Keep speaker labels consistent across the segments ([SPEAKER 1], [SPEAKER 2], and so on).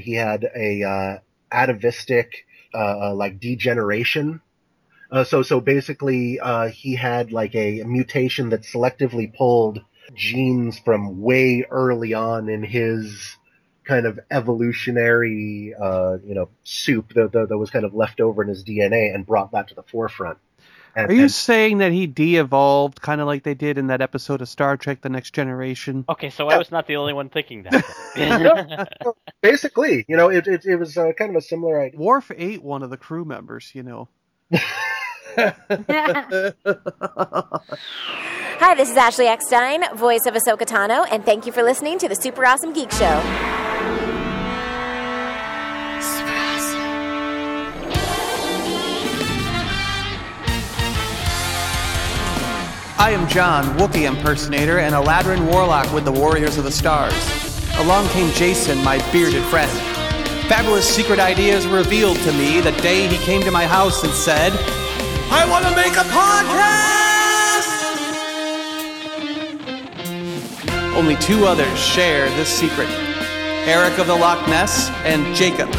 [SPEAKER 1] he had a uh, atavistic uh, like degeneration. Uh, so so basically, uh, he had like a mutation that selectively pulled genes from way early on in his kind of evolutionary, uh, you know, soup that, that, that was kind of left over in his DNA and brought that to the forefront. And,
[SPEAKER 2] Are you
[SPEAKER 1] and-
[SPEAKER 2] saying that he de-evolved, kind of like they did in that episode of Star Trek: The Next Generation?
[SPEAKER 3] Okay, so I was not the only one thinking that.
[SPEAKER 1] basically, you know, it it, it was uh, kind of a similar idea.
[SPEAKER 2] Worf ate one of the crew members, you know.
[SPEAKER 4] Hi, this is Ashley Eckstein, voice of Ahsoka Tano, and thank you for listening to the Super Awesome Geek Show.
[SPEAKER 2] I am John, Wookiee impersonator and a Ladrin warlock with the Warriors of the Stars. Along came Jason, my bearded friend. Fabulous secret ideas were revealed to me the day he came to my house and said, I want to make a podcast! Only two others share this secret Eric of the Loch Ness and Jacob.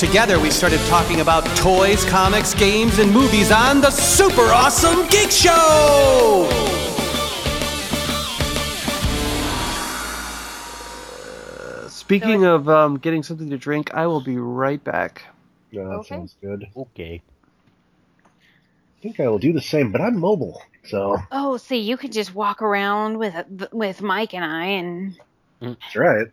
[SPEAKER 2] Together, we started talking about toys, comics, games, and movies on the Super Awesome Geek Show! Speaking of um, getting something to drink, I will be right back.
[SPEAKER 1] Yeah, that
[SPEAKER 5] Okay.
[SPEAKER 1] sounds good.
[SPEAKER 3] okay.
[SPEAKER 1] I think I will do the same, but I'm mobile, so
[SPEAKER 5] Oh, see, you could just walk around with with Mike and I, and
[SPEAKER 1] that's right.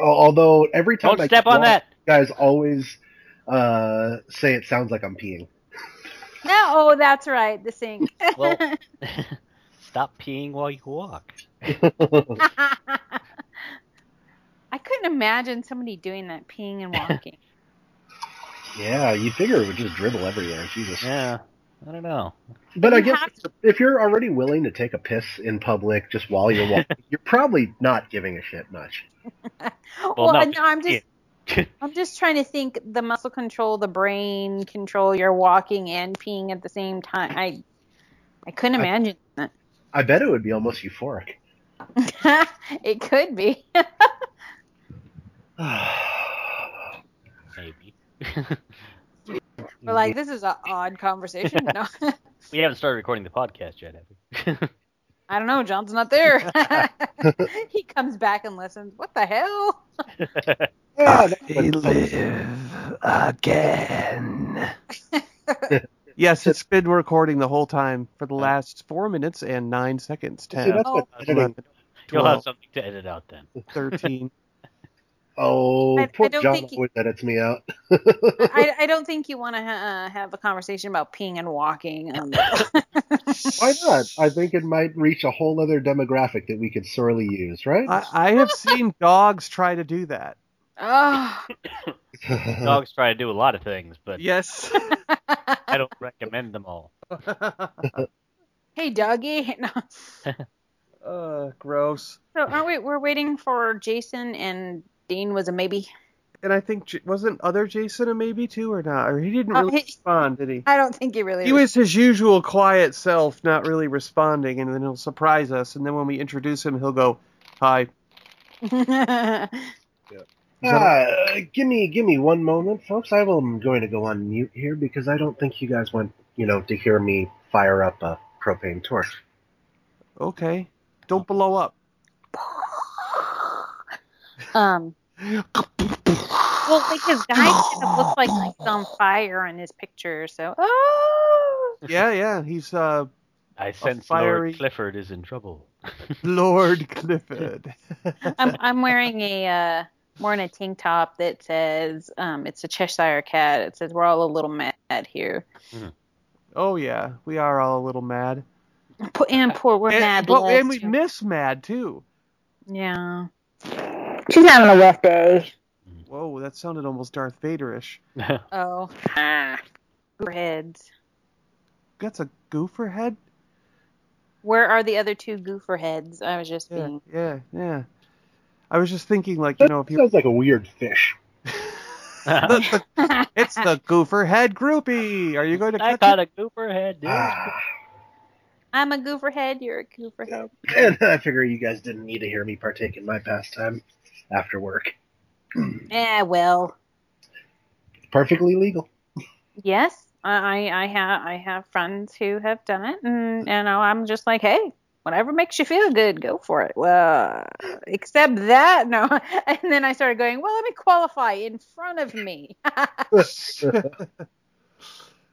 [SPEAKER 1] Although every time
[SPEAKER 3] Don't
[SPEAKER 1] I
[SPEAKER 3] step on
[SPEAKER 1] walk,
[SPEAKER 3] that.
[SPEAKER 1] You guys always uh, say it sounds like I'm peeing.
[SPEAKER 5] no, oh, that's right, the sink.
[SPEAKER 3] Well, stop peeing while you walk.
[SPEAKER 5] I couldn't imagine somebody doing that, peeing and walking.
[SPEAKER 1] yeah, you figure it would just dribble everywhere. Jesus.
[SPEAKER 3] Yeah, I don't know.
[SPEAKER 1] But I guess
[SPEAKER 5] have
[SPEAKER 1] if you're already willing to take a piss in public just while you're walking, you're probably not giving a shit much.
[SPEAKER 5] well,
[SPEAKER 3] no,
[SPEAKER 5] no, I'm just I'm just trying to think the muscle control, the brain control. You're walking and peeing at the same time. I I couldn't
[SPEAKER 1] I-
[SPEAKER 5] imagine that.
[SPEAKER 1] I bet it would be almost euphoric.
[SPEAKER 5] it could be.
[SPEAKER 3] Maybe.
[SPEAKER 5] We're like, this is an odd conversation. No,
[SPEAKER 3] we haven't started recording the podcast yet, have we?
[SPEAKER 5] I don't know. John's not there. he comes back and listens. What the hell?
[SPEAKER 1] Ah, that
[SPEAKER 2] I live again. yes, it's been recording the whole time for the last four minutes and nine seconds.
[SPEAKER 1] See,
[SPEAKER 2] Ten,
[SPEAKER 1] that's what
[SPEAKER 5] Oh.
[SPEAKER 1] editing-
[SPEAKER 2] eleven,
[SPEAKER 3] You'll have something to edit out then.
[SPEAKER 2] thirteen.
[SPEAKER 1] Oh,
[SPEAKER 5] I- I
[SPEAKER 1] poor
[SPEAKER 5] don't
[SPEAKER 1] John
[SPEAKER 5] think he-
[SPEAKER 1] always edits me out.
[SPEAKER 5] I, I don't think you want to ha- uh, have a conversation about peeing and walking. And
[SPEAKER 1] Why not? I think it might reach a whole other demographic that we could sorely use, right?
[SPEAKER 2] I, I have seen dogs try to do that.
[SPEAKER 5] Oh,
[SPEAKER 3] Dogs try to do a lot of things, but
[SPEAKER 2] Yes.
[SPEAKER 3] I don't recommend them all.
[SPEAKER 5] hey, doggy. No.
[SPEAKER 2] uh, gross.
[SPEAKER 5] So aren't we? We're waiting for Jason and Dean was a maybe.
[SPEAKER 2] And I think wasn't other Jason a maybe too or not? Or he didn't
[SPEAKER 5] Oh,
[SPEAKER 2] really
[SPEAKER 5] he-
[SPEAKER 2] respond, did he?
[SPEAKER 5] I don't think he really.
[SPEAKER 2] He was his usual quiet self, not really responding, and then he'll surprise us. And then when we introduce him, he'll go, "Hi."
[SPEAKER 1] Uh, give me, give me one moment, folks. I am going to go on mute here because I don't think you guys want, you know, to hear me fire up a propane torch.
[SPEAKER 2] Okay, don't blow up.
[SPEAKER 5] um. Well, like his guy kind of looks like he's on fire in his picture. So. Oh.
[SPEAKER 2] Yeah, yeah, he's uh
[SPEAKER 3] I sense
[SPEAKER 2] fiery-
[SPEAKER 3] Lord Clifford is in trouble.
[SPEAKER 2] Lord Clifford.
[SPEAKER 5] I'm I'm wearing a uh, more in a tank top that says um, it's a Cheshire cat. It says we're all a little mad here.
[SPEAKER 2] oh yeah, we are all a little mad.
[SPEAKER 5] And poor we're
[SPEAKER 2] And,
[SPEAKER 5] mad.
[SPEAKER 2] but, and we
[SPEAKER 5] too.
[SPEAKER 2] miss Mad too.
[SPEAKER 5] Yeah. She's having a rough day.
[SPEAKER 2] Whoa, that sounded almost Darth Vaderish.
[SPEAKER 5] Oh. Ah. Heads.
[SPEAKER 2] That's a goofer head.
[SPEAKER 5] Where are the other two goofer heads? I was just
[SPEAKER 2] Yeah,
[SPEAKER 5] being.
[SPEAKER 2] yeah, yeah. I was just thinking, like you
[SPEAKER 1] That
[SPEAKER 2] know, if you
[SPEAKER 1] sounds like a weird fish.
[SPEAKER 2] the, the, it's the goofer head groupie. Are you going to
[SPEAKER 3] I
[SPEAKER 2] catch
[SPEAKER 3] got
[SPEAKER 2] it?
[SPEAKER 3] a gooper head. dude.
[SPEAKER 1] Ah,
[SPEAKER 5] I'm a goofer head. You're a goofer head.
[SPEAKER 1] and I figure you guys didn't need to hear me partake in my pastime after work.
[SPEAKER 5] Eh, well,
[SPEAKER 1] Perfectly legal.
[SPEAKER 5] yes, I I I have I have friends who have done it, and you know I'm just like, hey, whatever makes you feel good, go for it. Well, except that, no. And then I started going, well, let me qualify in front of me.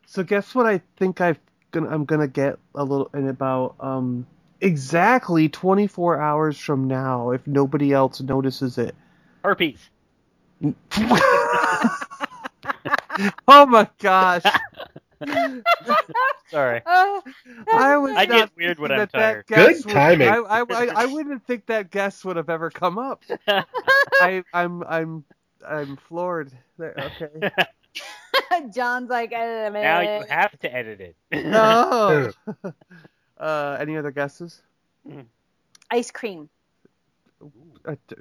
[SPEAKER 2] So guess what I think I've gonna I'm gonna get a little in about um exactly 24 hours from now if nobody else notices it.
[SPEAKER 3] Herpes.
[SPEAKER 2] oh my gosh.
[SPEAKER 3] Sorry.
[SPEAKER 5] Uh,
[SPEAKER 2] I was
[SPEAKER 3] I get weird when I'm
[SPEAKER 2] that that
[SPEAKER 3] tired.
[SPEAKER 2] guess
[SPEAKER 1] Good
[SPEAKER 2] would-
[SPEAKER 1] timing.
[SPEAKER 2] I, I, I, I wouldn't think that guess would have ever come up. I, I'm I'm I'm floored. There, okay.
[SPEAKER 5] John's like, uh,
[SPEAKER 3] now you have to edit it.
[SPEAKER 2] No. uh, any other guesses?
[SPEAKER 5] ice cream.
[SPEAKER 2] Uh, d-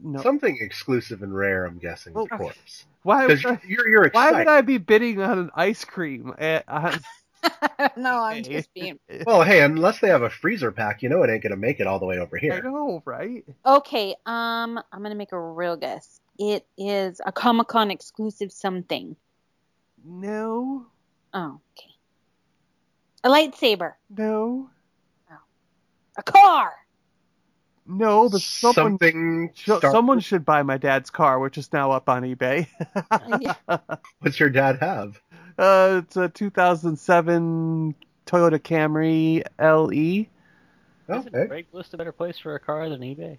[SPEAKER 2] no.
[SPEAKER 1] Something exclusive and rare, I'm guessing, of
[SPEAKER 2] Oh,
[SPEAKER 1] course.
[SPEAKER 2] why would I,
[SPEAKER 1] you're, you're
[SPEAKER 2] why would I be bidding on an ice cream? Uh, on-
[SPEAKER 5] no, I'm just being.
[SPEAKER 1] Well, hey, unless they have a freezer pack, you know it ain't gonna make it all the way over here.
[SPEAKER 2] I know, right?
[SPEAKER 5] Okay, um, I'm gonna make a real guess. It is a Comic Con exclusive something.
[SPEAKER 2] No,
[SPEAKER 5] Oh, okay. A lightsaber.
[SPEAKER 2] no,
[SPEAKER 5] A car.
[SPEAKER 2] No. But someone,
[SPEAKER 1] Something.
[SPEAKER 2] sh-
[SPEAKER 1] Star-
[SPEAKER 2] someone should buy my dad's car, which is now up on eBay.
[SPEAKER 1] What's your dad have?
[SPEAKER 2] uh, it's a 2007 Toyota Camry LE.
[SPEAKER 3] Isn't
[SPEAKER 1] Okay.
[SPEAKER 3] Craigslist a better place for a car than eBay?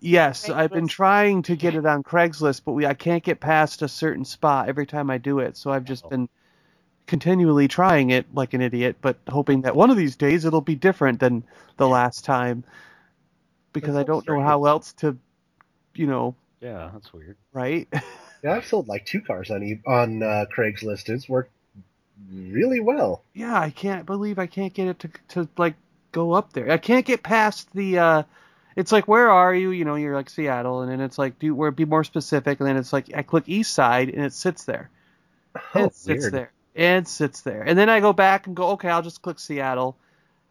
[SPEAKER 2] Yes, I've been trying to get it on Craigslist, but we I can't get past a certain spot every time I do it. So I've just
[SPEAKER 3] Oh.
[SPEAKER 2] been continually trying it like an idiot, but hoping that one of these days it'll be different than the last time because I don't know how else to, you know,
[SPEAKER 3] Yeah, that's weird.
[SPEAKER 2] right?
[SPEAKER 1] Yeah, I've sold like two cars on e- on uh, Craigslist. It's worked really well.
[SPEAKER 2] yeah, I can't believe I can't get it to to like go up there. I can't get past the uh it's like where are you? You know, you're like Seattle and then it's like do where be more specific and then it's like I click east side and it sits there.
[SPEAKER 1] Oh,
[SPEAKER 2] it sits
[SPEAKER 1] weird.
[SPEAKER 2] there. It sits there. And then I go back and go, okay, I'll just click Seattle.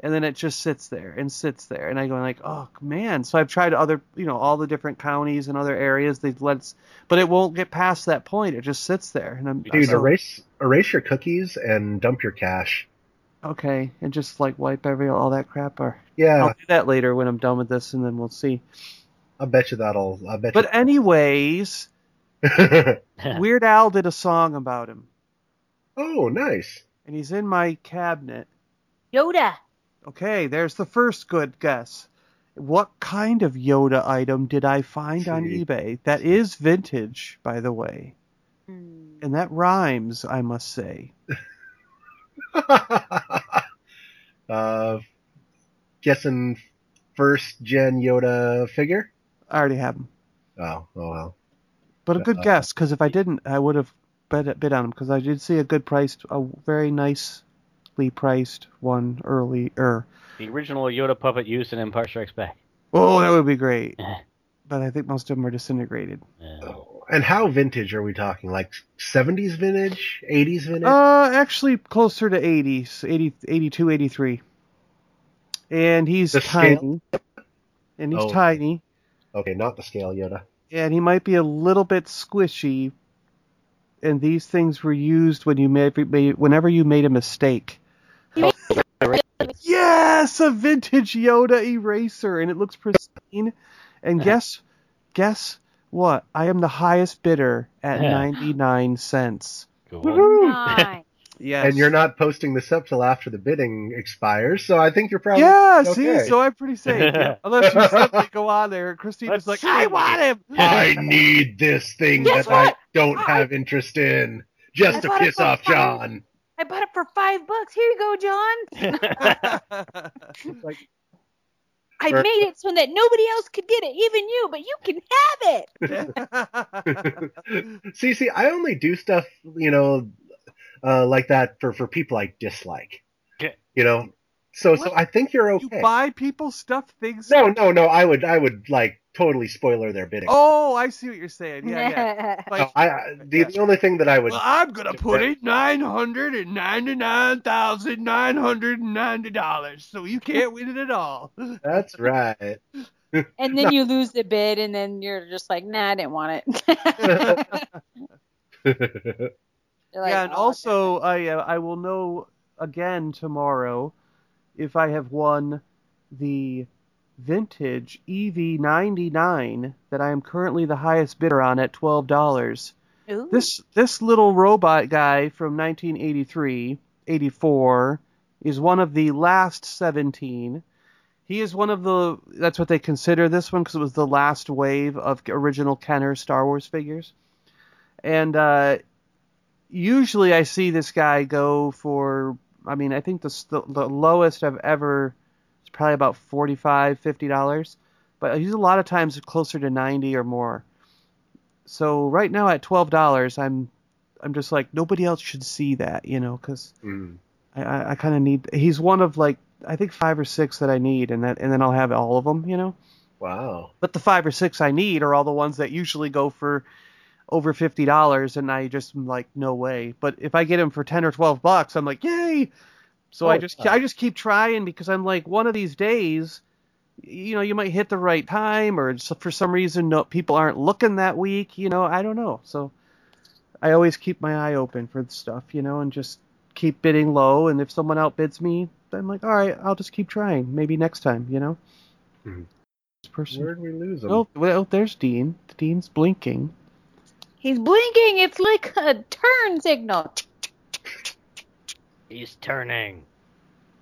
[SPEAKER 2] And then it just sits there and sits there. And I go like, oh man. So I've tried other, you know, all the different counties and other areas. They've let, us- but it won't get past that point. It just sits there. And I'm
[SPEAKER 1] Dude,
[SPEAKER 2] so-
[SPEAKER 1] erase erase your cookies and dump your cache.
[SPEAKER 2] okay, and just like wipe every all that crap. Or
[SPEAKER 1] Yeah,
[SPEAKER 2] I'll do that later when I'm done with this, and then we'll see.
[SPEAKER 1] I bet you that'll. I bet.
[SPEAKER 2] But anyways. Weird Al did a song about him,
[SPEAKER 1] oh, nice.
[SPEAKER 2] and he's in my cabinet.
[SPEAKER 5] Yoda.
[SPEAKER 2] Okay, there's the first good guess. What kind of Yoda item did I find on eBay? That is vintage, by the way.
[SPEAKER 5] Hmm.
[SPEAKER 2] And that rhymes, I must say.
[SPEAKER 1] uh, guessing first gen Yoda figure.
[SPEAKER 2] I already have him.
[SPEAKER 1] Oh, oh well.
[SPEAKER 2] But a good
[SPEAKER 1] Uh,
[SPEAKER 2] guess, because if I didn't, I would have bid, bid on him, because I did see a good price, a very nicely priced one earlier.
[SPEAKER 3] The original Yoda puppet used in Empire Strikes Back.
[SPEAKER 2] Oh, that would be great. But I think most of them are disintegrated.
[SPEAKER 1] Oh, And how vintage are we talking? Like 70s vintage, 80s vintage?
[SPEAKER 2] Uh, actually closer to 80s, 80, 82, 83. And he's
[SPEAKER 1] The scale?
[SPEAKER 2] tiny. And he's
[SPEAKER 1] Oh.
[SPEAKER 2] tiny.
[SPEAKER 1] okay, not the scale Yoda.
[SPEAKER 2] And he might be a little bit squishy. And these things were used when you made, made whenever you made a mistake. Yes, a vintage Yoda eraser, and it looks pristine. And guess, guess what? I am the highest bidder at 99 cents.
[SPEAKER 3] Cool.
[SPEAKER 5] Nice.
[SPEAKER 2] Yes.
[SPEAKER 1] And you're not posting this up till after the bidding expires, so I think you're probably
[SPEAKER 2] Yeah,
[SPEAKER 1] okay.
[SPEAKER 2] see, so I'm pretty safe. Yeah. Unless you suddenly go on there and Christina's
[SPEAKER 3] Let's
[SPEAKER 2] like. I want him.
[SPEAKER 1] I need this thing
[SPEAKER 5] Guess
[SPEAKER 1] that I don't
[SPEAKER 5] I-
[SPEAKER 1] have interest in, just
[SPEAKER 5] I
[SPEAKER 1] to
[SPEAKER 5] bought it
[SPEAKER 1] piss off
[SPEAKER 5] five.
[SPEAKER 1] John.
[SPEAKER 5] I bought it for five bucks. Here you go, John.
[SPEAKER 1] Like,
[SPEAKER 5] I
[SPEAKER 1] Sure.
[SPEAKER 5] made it so that nobody else could get it, even you, but you can have it.
[SPEAKER 1] see, see, I only do stuff, you know, uh, like that for for people I dislike.
[SPEAKER 3] Okay.
[SPEAKER 1] You know, so so I think you're okay.
[SPEAKER 2] you buy people stuff things.
[SPEAKER 1] No, no, no. I would, I would like totally spoiler their bidding.
[SPEAKER 2] Oh, I see what you're saying. Yeah, yeah. Like,
[SPEAKER 1] I, I- the, the only thing that I would,
[SPEAKER 2] well, I'm gonna put it nine hundred and ninety nine thousand nine hundred and ninety dollars, so you can't win it at all.
[SPEAKER 1] that's right.
[SPEAKER 5] and then you lose the bid, and then you're just like, nah, I didn't want it. Like,
[SPEAKER 2] yeah, and
[SPEAKER 5] "Oh,
[SPEAKER 2] also I uh, I will know again tomorrow if I have won the vintage EV99 that I am currently the highest bidder on at twelve dollars.
[SPEAKER 5] Ooh.
[SPEAKER 2] This this little robot guy from 1983, 84 is one of the last 17. He is one of the that's what they consider this one because it was the last wave of original Kenner Star Wars figures. And uh, usually I see this guy go for I mean I think the the, the lowest I've ever is probably about 45 50 dollars, but he's a lot of times closer to 90 or more. So right now at twelve dollars, I'm I'm just like nobody else should see that, you know, because
[SPEAKER 1] Mm.
[SPEAKER 2] I, I, I kind of need. He's one of like I think five or six that I need, and that and then I'll have all of them, you know.
[SPEAKER 1] Wow.
[SPEAKER 2] But the five or six I need are all the ones that usually go for over fifty dollars, and I just am like no way. But if I get them for ten or twelve bucks, I'm like yay. So I
[SPEAKER 1] Oh,
[SPEAKER 2] just
[SPEAKER 1] yeah.
[SPEAKER 2] I just keep trying because I'm like one of these days, you know, you might hit the right time, or for some reason no people aren't looking that week. You know, I don't know. So I always keep my eye open for the stuff, you know, and just keep bidding low. And if someone outbids me, I'm like, all right, I'll just keep trying. Maybe next time, you know.
[SPEAKER 1] Mhm.
[SPEAKER 2] This person.
[SPEAKER 1] Where'd we lose him?
[SPEAKER 2] Oh, well, there's Dean. Dean's blinking.
[SPEAKER 5] He's blinking. It's like a turn signal.
[SPEAKER 3] He's turning.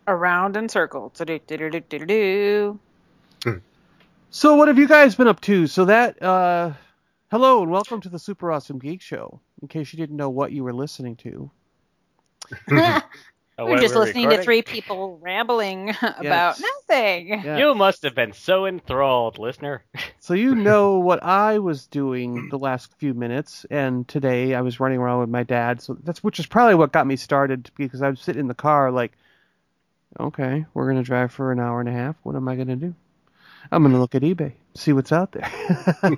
[SPEAKER 5] Around in circles.
[SPEAKER 2] So, what have you guys been up to? So that, uh, hello and welcome to the Super Awesome Geek Show. In case you didn't know what you were listening to.
[SPEAKER 3] Oh,
[SPEAKER 5] We're just
[SPEAKER 3] we're
[SPEAKER 5] listening to three people rambling about
[SPEAKER 2] Yes.
[SPEAKER 5] nothing.
[SPEAKER 2] Yeah.
[SPEAKER 3] You must have been so enthralled, listener.
[SPEAKER 2] So you know what I was doing the last few minutes, and today I was running around with my dad. So that's which is probably what got me started because I was sitting in the car like, okay, we're gonna drive for an hour and a half. What am I gonna do? I'm gonna look at eBay, see what's out there.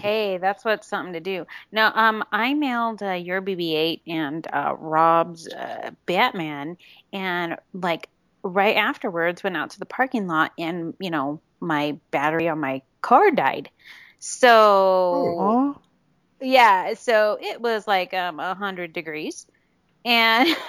[SPEAKER 5] Hey, that's what's something to do. Now, um, I mailed uh, your BB-8 and uh, Rob's uh, Batman, and like right afterwards, went out to the parking lot, and you know, my battery on my car died. So
[SPEAKER 2] Aw.
[SPEAKER 5] yeah, so it was like um a hundred degrees, and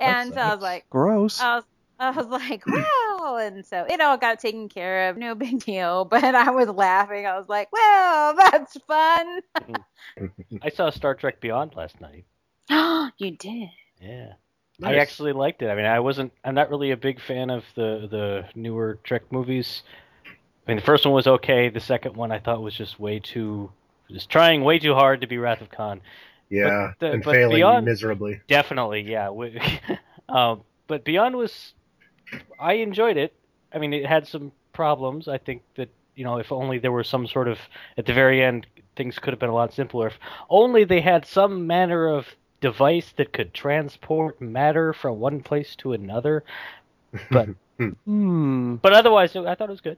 [SPEAKER 5] and so I was like,
[SPEAKER 2] Gross.
[SPEAKER 5] I was, I was like, wow. And so it all got taken care of. No big deal. But I was laughing. I was like, well, that's fun.
[SPEAKER 3] I saw Star Trek Beyond last night.
[SPEAKER 5] Oh, you did.
[SPEAKER 3] Yeah.
[SPEAKER 1] Nice.
[SPEAKER 3] I actually liked it. I mean, I wasn't. I'm not really a big fan of the the newer Trek movies. I mean, the first one was okay. The second one I thought was just way too, just trying way too hard to be Wrath of Khan.
[SPEAKER 1] yeah,
[SPEAKER 3] the-
[SPEAKER 1] and
[SPEAKER 3] but
[SPEAKER 1] failing
[SPEAKER 3] beyond-
[SPEAKER 1] miserably.
[SPEAKER 3] Definitely, yeah. We- um, but Beyond was, I enjoyed it. I mean, it had some problems. I think that you know, if only there were some sort of at the very end, things could have been a lot simpler. If only they had some manner of device that could transport matter from one place to another. But
[SPEAKER 2] Hmm.
[SPEAKER 3] but otherwise, I thought it was good.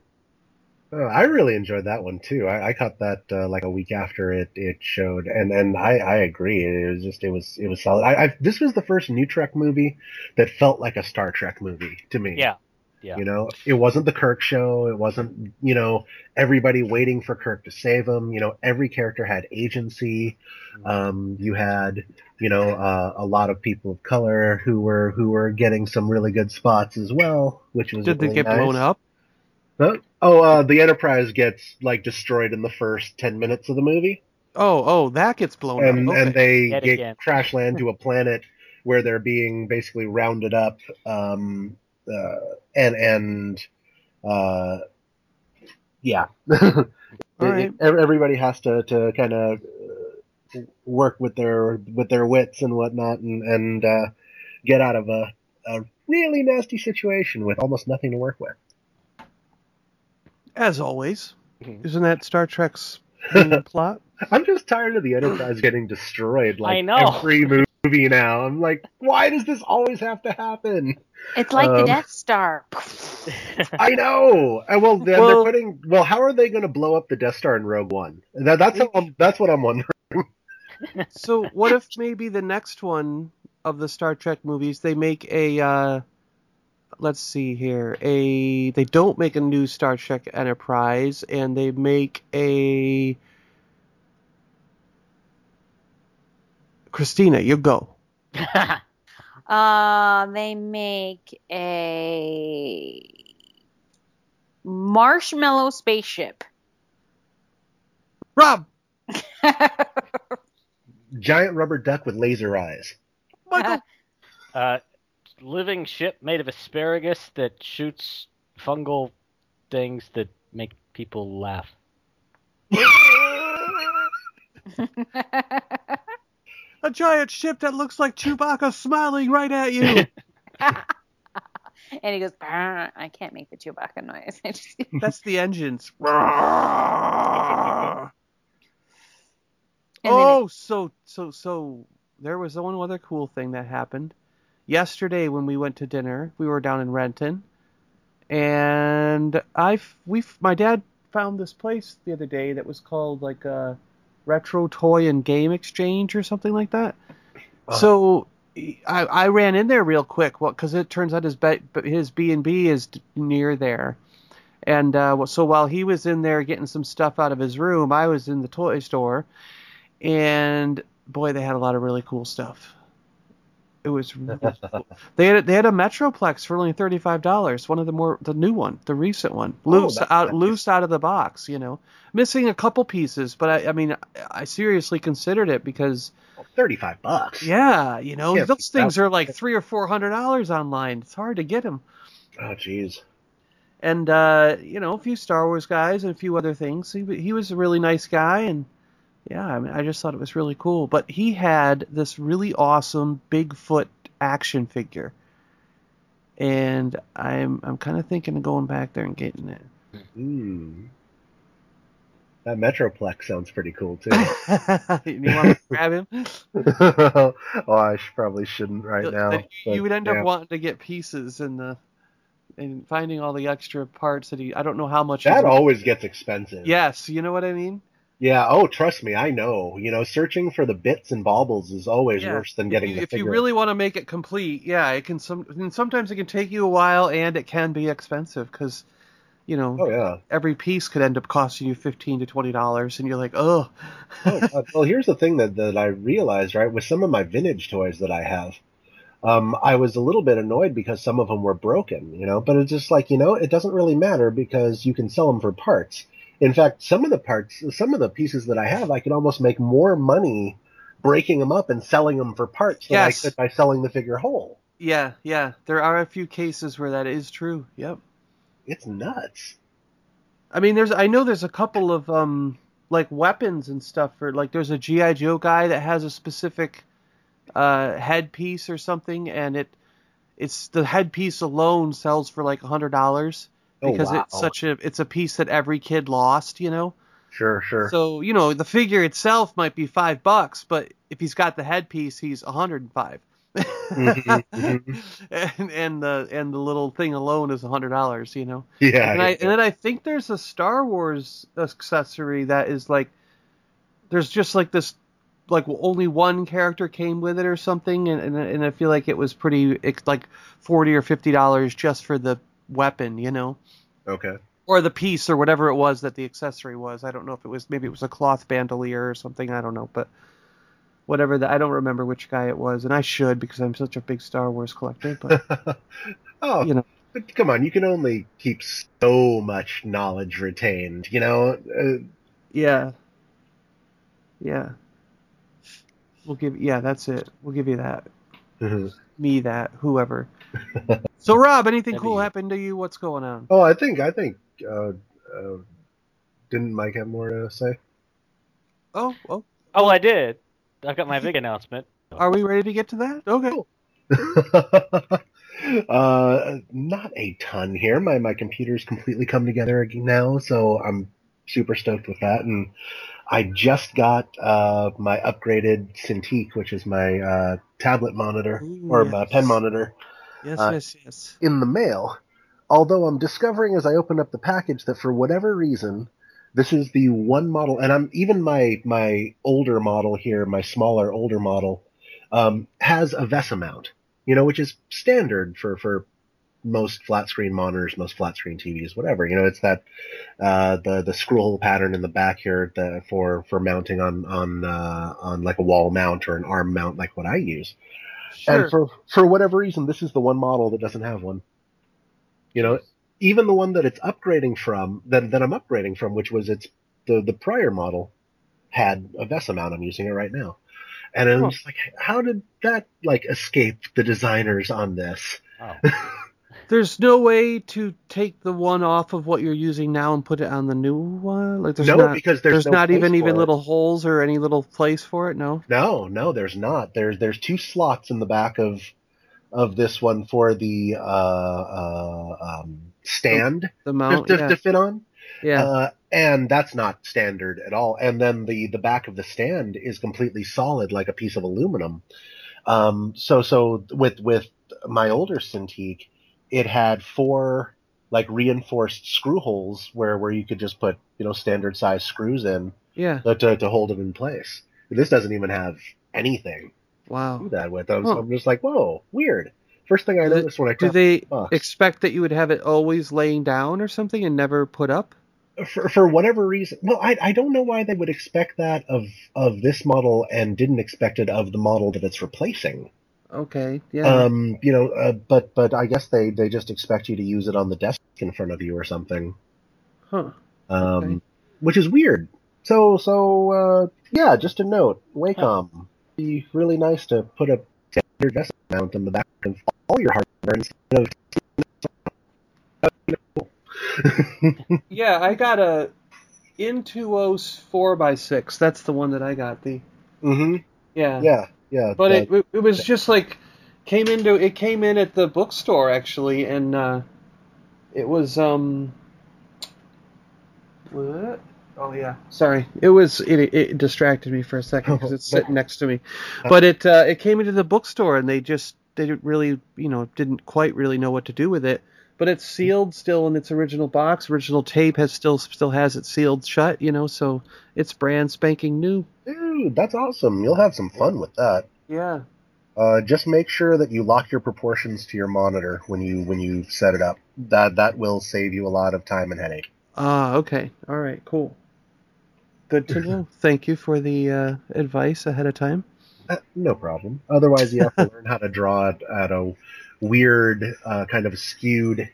[SPEAKER 1] Oh, I really enjoyed that one too. I, I caught that uh, like a week after it, it showed, and and I, I agree. It was just it was it was solid. I, I this was the first new Trek movie that felt like a Star Trek movie to me.
[SPEAKER 3] Yeah. Yeah.
[SPEAKER 1] You know, it wasn't the Kirk show. It wasn't you know everybody waiting for Kirk to save them. You know, every character had agency. Um, you had you know uh, a lot of people of color who were who were getting some really good spots as well, which was
[SPEAKER 2] Did they get
[SPEAKER 1] nice.
[SPEAKER 2] blown up?
[SPEAKER 1] Huh? Oh, uh, the Enterprise gets like destroyed in the first ten minutes of the movie,
[SPEAKER 2] Oh, oh, that gets blown
[SPEAKER 1] and
[SPEAKER 2] up. Okay.
[SPEAKER 1] and they
[SPEAKER 3] Yet
[SPEAKER 1] get
[SPEAKER 3] again.
[SPEAKER 1] crash land to a planet where they're being basically rounded up, um, uh, and and uh, yeah,
[SPEAKER 2] All right.
[SPEAKER 1] Ev- everybody has to to kind of work with their with their wits and whatnot, and and uh, get out of a a really nasty situation with almost nothing to work with.
[SPEAKER 2] As always,
[SPEAKER 3] Mhm.
[SPEAKER 2] isn't that Star Trek's plot?
[SPEAKER 1] I'm just tired of the Enterprise getting destroyed like
[SPEAKER 3] I know.
[SPEAKER 1] every movie now. I'm like, why does this always have to happen?
[SPEAKER 5] It's like the
[SPEAKER 1] Um,
[SPEAKER 5] Death Star.
[SPEAKER 1] I know. Uh, well, they're,
[SPEAKER 2] Well-
[SPEAKER 1] they're putting. Well, how are they going to blow up the Death Star in Rogue One? That, that's how I'm, that's what I'm wondering.
[SPEAKER 2] So what if maybe the next one of the Star Trek movies they make a uh, let's see here. A they don't make a new Star Trek Enterprise, and they make a Christina. You go.
[SPEAKER 5] Uh, they make a marshmallow spaceship.
[SPEAKER 2] Rob.
[SPEAKER 1] Giant rubber duck with laser eyes.
[SPEAKER 2] Michael.
[SPEAKER 3] Uh, living ship made of asparagus that shoots fungal things that make people laugh.
[SPEAKER 2] a giant ship that looks like Chewbacca smiling right at you.
[SPEAKER 5] and he goes, I can't make the Chewbacca noise. Just-
[SPEAKER 2] That's the engines.
[SPEAKER 5] And then
[SPEAKER 2] oh, so so so there was one other cool thing that happened yesterday when we went to dinner. We were down in Renton, and I we my dad found this place the other day that was called like a retro toy and game exchange or something like that.
[SPEAKER 1] Uh-huh.
[SPEAKER 2] So I, I ran in there real quick, well, because it turns out his be, his B and B is near there, and uh, so while he was in there getting some stuff out of his room, I was in the toy store, and boy, they had a lot of really cool stuff. It was they had they had a Metroplex for only thirty five dollars. One of the more the new one, the recent one, loose
[SPEAKER 1] that's
[SPEAKER 2] out
[SPEAKER 1] nice.
[SPEAKER 2] loose out of the box. You know, missing a couple pieces, but I I mean I seriously considered it because
[SPEAKER 1] Thirty-five bucks.
[SPEAKER 2] yeah, you know
[SPEAKER 1] Yeah,
[SPEAKER 2] those things are like three or four hundred dollars online. It's hard to get them.
[SPEAKER 1] Oh, jeez.
[SPEAKER 2] and uh, you know a few Star Wars guys and a few other things. He he was a really nice guy, and yeah, I mean I just thought it was really cool. But he had this really awesome Bigfoot action figure, and I'm I'm kind of thinking of going back there and getting it.
[SPEAKER 1] Hmm. That Metroplex sounds pretty cool too.
[SPEAKER 2] you want to grab him?
[SPEAKER 1] oh, I probably shouldn't right now.
[SPEAKER 2] You
[SPEAKER 1] but,
[SPEAKER 2] would end
[SPEAKER 1] yeah.
[SPEAKER 2] up wanting to get pieces and the and finding all the extra parts that he. I don't know how much.
[SPEAKER 1] That always gets expensive.
[SPEAKER 2] Yes, you know what I mean.
[SPEAKER 1] Yeah. Oh, trust me, I know. You know, searching for the bits and baubles is always
[SPEAKER 2] Yeah.
[SPEAKER 1] worse than
[SPEAKER 2] If
[SPEAKER 1] getting
[SPEAKER 2] you,
[SPEAKER 1] the
[SPEAKER 2] if you really want to make it complete, yeah, it can some and sometimes it can take you a while and it can be expensive because you know
[SPEAKER 1] Oh yeah.
[SPEAKER 2] every piece could end up costing you fifteen to twenty dollars, and you're like, oh,
[SPEAKER 1] Oh, well, here's the thing that that I realized right with some of my vintage toys that I have. Um, I was a little bit annoyed because some of them were broken, you know, but it's just like, you know, it doesn't really matter because you can sell them for parts. In fact, some of the parts, some of the pieces that I have, I could almost make more money breaking them up and selling them for parts than
[SPEAKER 2] Yes.
[SPEAKER 1] I could by selling the figure whole.
[SPEAKER 2] yeah, yeah. There are a few cases where that is true. Yep.
[SPEAKER 1] It's nuts.
[SPEAKER 2] I mean, there's I know there's a couple of um like weapons and stuff for like there's a GI Joe guy that has a specific uh headpiece or something, and it it's the headpiece alone sells for like a hundred dollars
[SPEAKER 1] Oh,
[SPEAKER 2] because
[SPEAKER 1] wow.
[SPEAKER 2] it's such a it's a piece that every kid lost, you know.
[SPEAKER 1] Sure, sure.
[SPEAKER 2] So you know the figure itself might be five bucks, but if he's got the headpiece, he's a hundred and five.
[SPEAKER 1] Mhm, mhm.
[SPEAKER 2] and and the and the little thing alone is a hundred dollars, you know.
[SPEAKER 1] yeah.
[SPEAKER 2] And I
[SPEAKER 1] get
[SPEAKER 2] and then I think there's a Star Wars accessory that is like there's just like this like only one character came with it or something, and and, and I feel like it was pretty it's like forty or fifty dollars just for the weapon, you know
[SPEAKER 1] okay.
[SPEAKER 2] or the piece or whatever it was that the accessory was. I don't know if it was maybe it was a cloth bandolier or something. I don't know, but whatever that I don't remember which guy it was, and I should because I'm such a big Star Wars collector. But
[SPEAKER 1] oh,
[SPEAKER 2] you know,
[SPEAKER 1] but come on, you can only keep so much knowledge retained, you know? Uh,
[SPEAKER 2] yeah, yeah, we'll give yeah that's it. We'll give you that. Me that whoever. so Rob, anything
[SPEAKER 3] That'd
[SPEAKER 2] cool
[SPEAKER 3] be-
[SPEAKER 2] happened to you? What's going on?
[SPEAKER 1] oh, I think, I think, uh, uh, didn't Mike have more to say?
[SPEAKER 2] Oh, oh,
[SPEAKER 3] Oh, I did. I've got my big announcement.
[SPEAKER 2] are we ready to get to that? Okay.
[SPEAKER 1] uh, not a ton here. My my computer's completely come together now, so I'm super stoked with that. And I just got uh, my upgraded Cintiq, which is my uh, tablet monitor
[SPEAKER 2] Ooh,
[SPEAKER 1] or my
[SPEAKER 2] yes.
[SPEAKER 1] pen monitor,
[SPEAKER 2] Yes,
[SPEAKER 1] Uh,
[SPEAKER 2] yes, yes.
[SPEAKER 1] in the mail. Although I'm discovering as I open up the package that for whatever reason, this is the one model, and I'm even my my older model here, my smaller older model, um, has a VESA mount, you know, which is standard for for most flat screen monitors, most flat screen TVs, whatever. You know, it's that uh, the the screw hole pattern in the back here the, for for mounting on on uh, on like a wall mount or an arm mount, like what I use.
[SPEAKER 2] Sure.
[SPEAKER 1] And for for whatever reason, this is the one model that doesn't have one. You know, even the one that it's upgrading from, that that I'm upgrading from, which was its the the prior model, had a VESA mount. I'm using it right now, and I'm just like, how did that like escape the designers on this?
[SPEAKER 3] Oh.
[SPEAKER 2] There's no way to take the one off of what you're using now and put it on the new one. Like there's
[SPEAKER 1] no,
[SPEAKER 2] not,
[SPEAKER 1] because there's,
[SPEAKER 2] there's
[SPEAKER 1] no
[SPEAKER 2] not even even
[SPEAKER 1] it.
[SPEAKER 2] little holes or any little place for it. No.
[SPEAKER 1] No, no, there's not. There's there's two slots in the back of of this one for the uh, uh, um, stand
[SPEAKER 2] The
[SPEAKER 1] to,
[SPEAKER 2] mount.
[SPEAKER 1] to,
[SPEAKER 2] yeah.
[SPEAKER 1] to fit on.
[SPEAKER 2] yeah.
[SPEAKER 1] Uh, and that's not standard at all. And then the the back of the stand is completely solid, like a piece of aluminum. Um, so so with with my older Cintiq, it had four like reinforced screw holes where where you could just put you know standard size screws in
[SPEAKER 2] yeah.
[SPEAKER 1] to, to, hold it in place. This doesn't even have anything to
[SPEAKER 2] Wow.
[SPEAKER 1] do that with. I'm,
[SPEAKER 2] Huh.
[SPEAKER 1] I'm just like, whoa, weird. First thing I
[SPEAKER 2] Do
[SPEAKER 1] noticed when I
[SPEAKER 2] Do they
[SPEAKER 1] the
[SPEAKER 2] expect that you would have it always laying down or something and never put up?
[SPEAKER 1] for for whatever reason well I, I don't know why they would expect that of of this model and didn't expect it of the model that it's replacing
[SPEAKER 2] Okay. Yeah.
[SPEAKER 1] um you know uh, but but i guess they they just expect you to use it on the desk in front of you or something
[SPEAKER 2] huh.
[SPEAKER 1] um
[SPEAKER 2] Okay.
[SPEAKER 1] which is weird so so uh yeah just a note wacom be really nice to put a standard desk mount in the back of all your hardware instead of
[SPEAKER 2] Yeah, I got a Intuos four x six. That's the one that I got. The
[SPEAKER 1] hmm
[SPEAKER 2] yeah.
[SPEAKER 1] yeah yeah
[SPEAKER 2] But
[SPEAKER 1] that-
[SPEAKER 2] it it was just like came into it came in at the bookstore actually, and uh, it was um. What? Oh yeah, sorry. It was it, it distracted me for a second because it's sitting next to me, but it uh, it came into the bookstore and they just they didn't really you know didn't quite really know what to do with it. But it's sealed still in its original box. Original tape has still still has it sealed shut. You know, so it's brand spanking new.
[SPEAKER 1] Dude, that's awesome. You'll have some fun with that.
[SPEAKER 2] Yeah.
[SPEAKER 1] Uh, just make sure that you lock your proportions to your monitor when you when you set it up. That that will save you a lot of time and headache.
[SPEAKER 2] Ah, okay. All right, cool. Good to know. Thank you for the uh, advice ahead of time.
[SPEAKER 1] Uh, no problem. Otherwise, you have to learn how to draw it at a weird uh, kind of skewed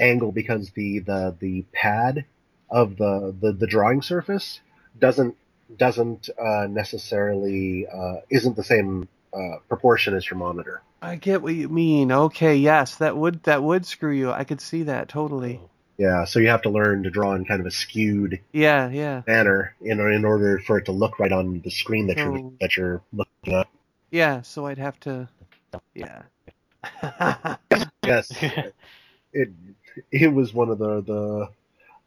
[SPEAKER 1] angle because the the the pad of the the, the drawing surface doesn't doesn't uh, necessarily uh, isn't the same uh, proportion as your monitor.
[SPEAKER 2] I get what you mean. Okay, yes, that would that would screw you. I could see that totally.
[SPEAKER 1] Yeah, so you have to learn to draw in kind of a skewed
[SPEAKER 2] Yeah, yeah,
[SPEAKER 1] manner in in order for it to look right on the screen that you're that you're looking at.
[SPEAKER 2] yeah. So I'd have to. Yeah.
[SPEAKER 1] Yes, it it was one of the the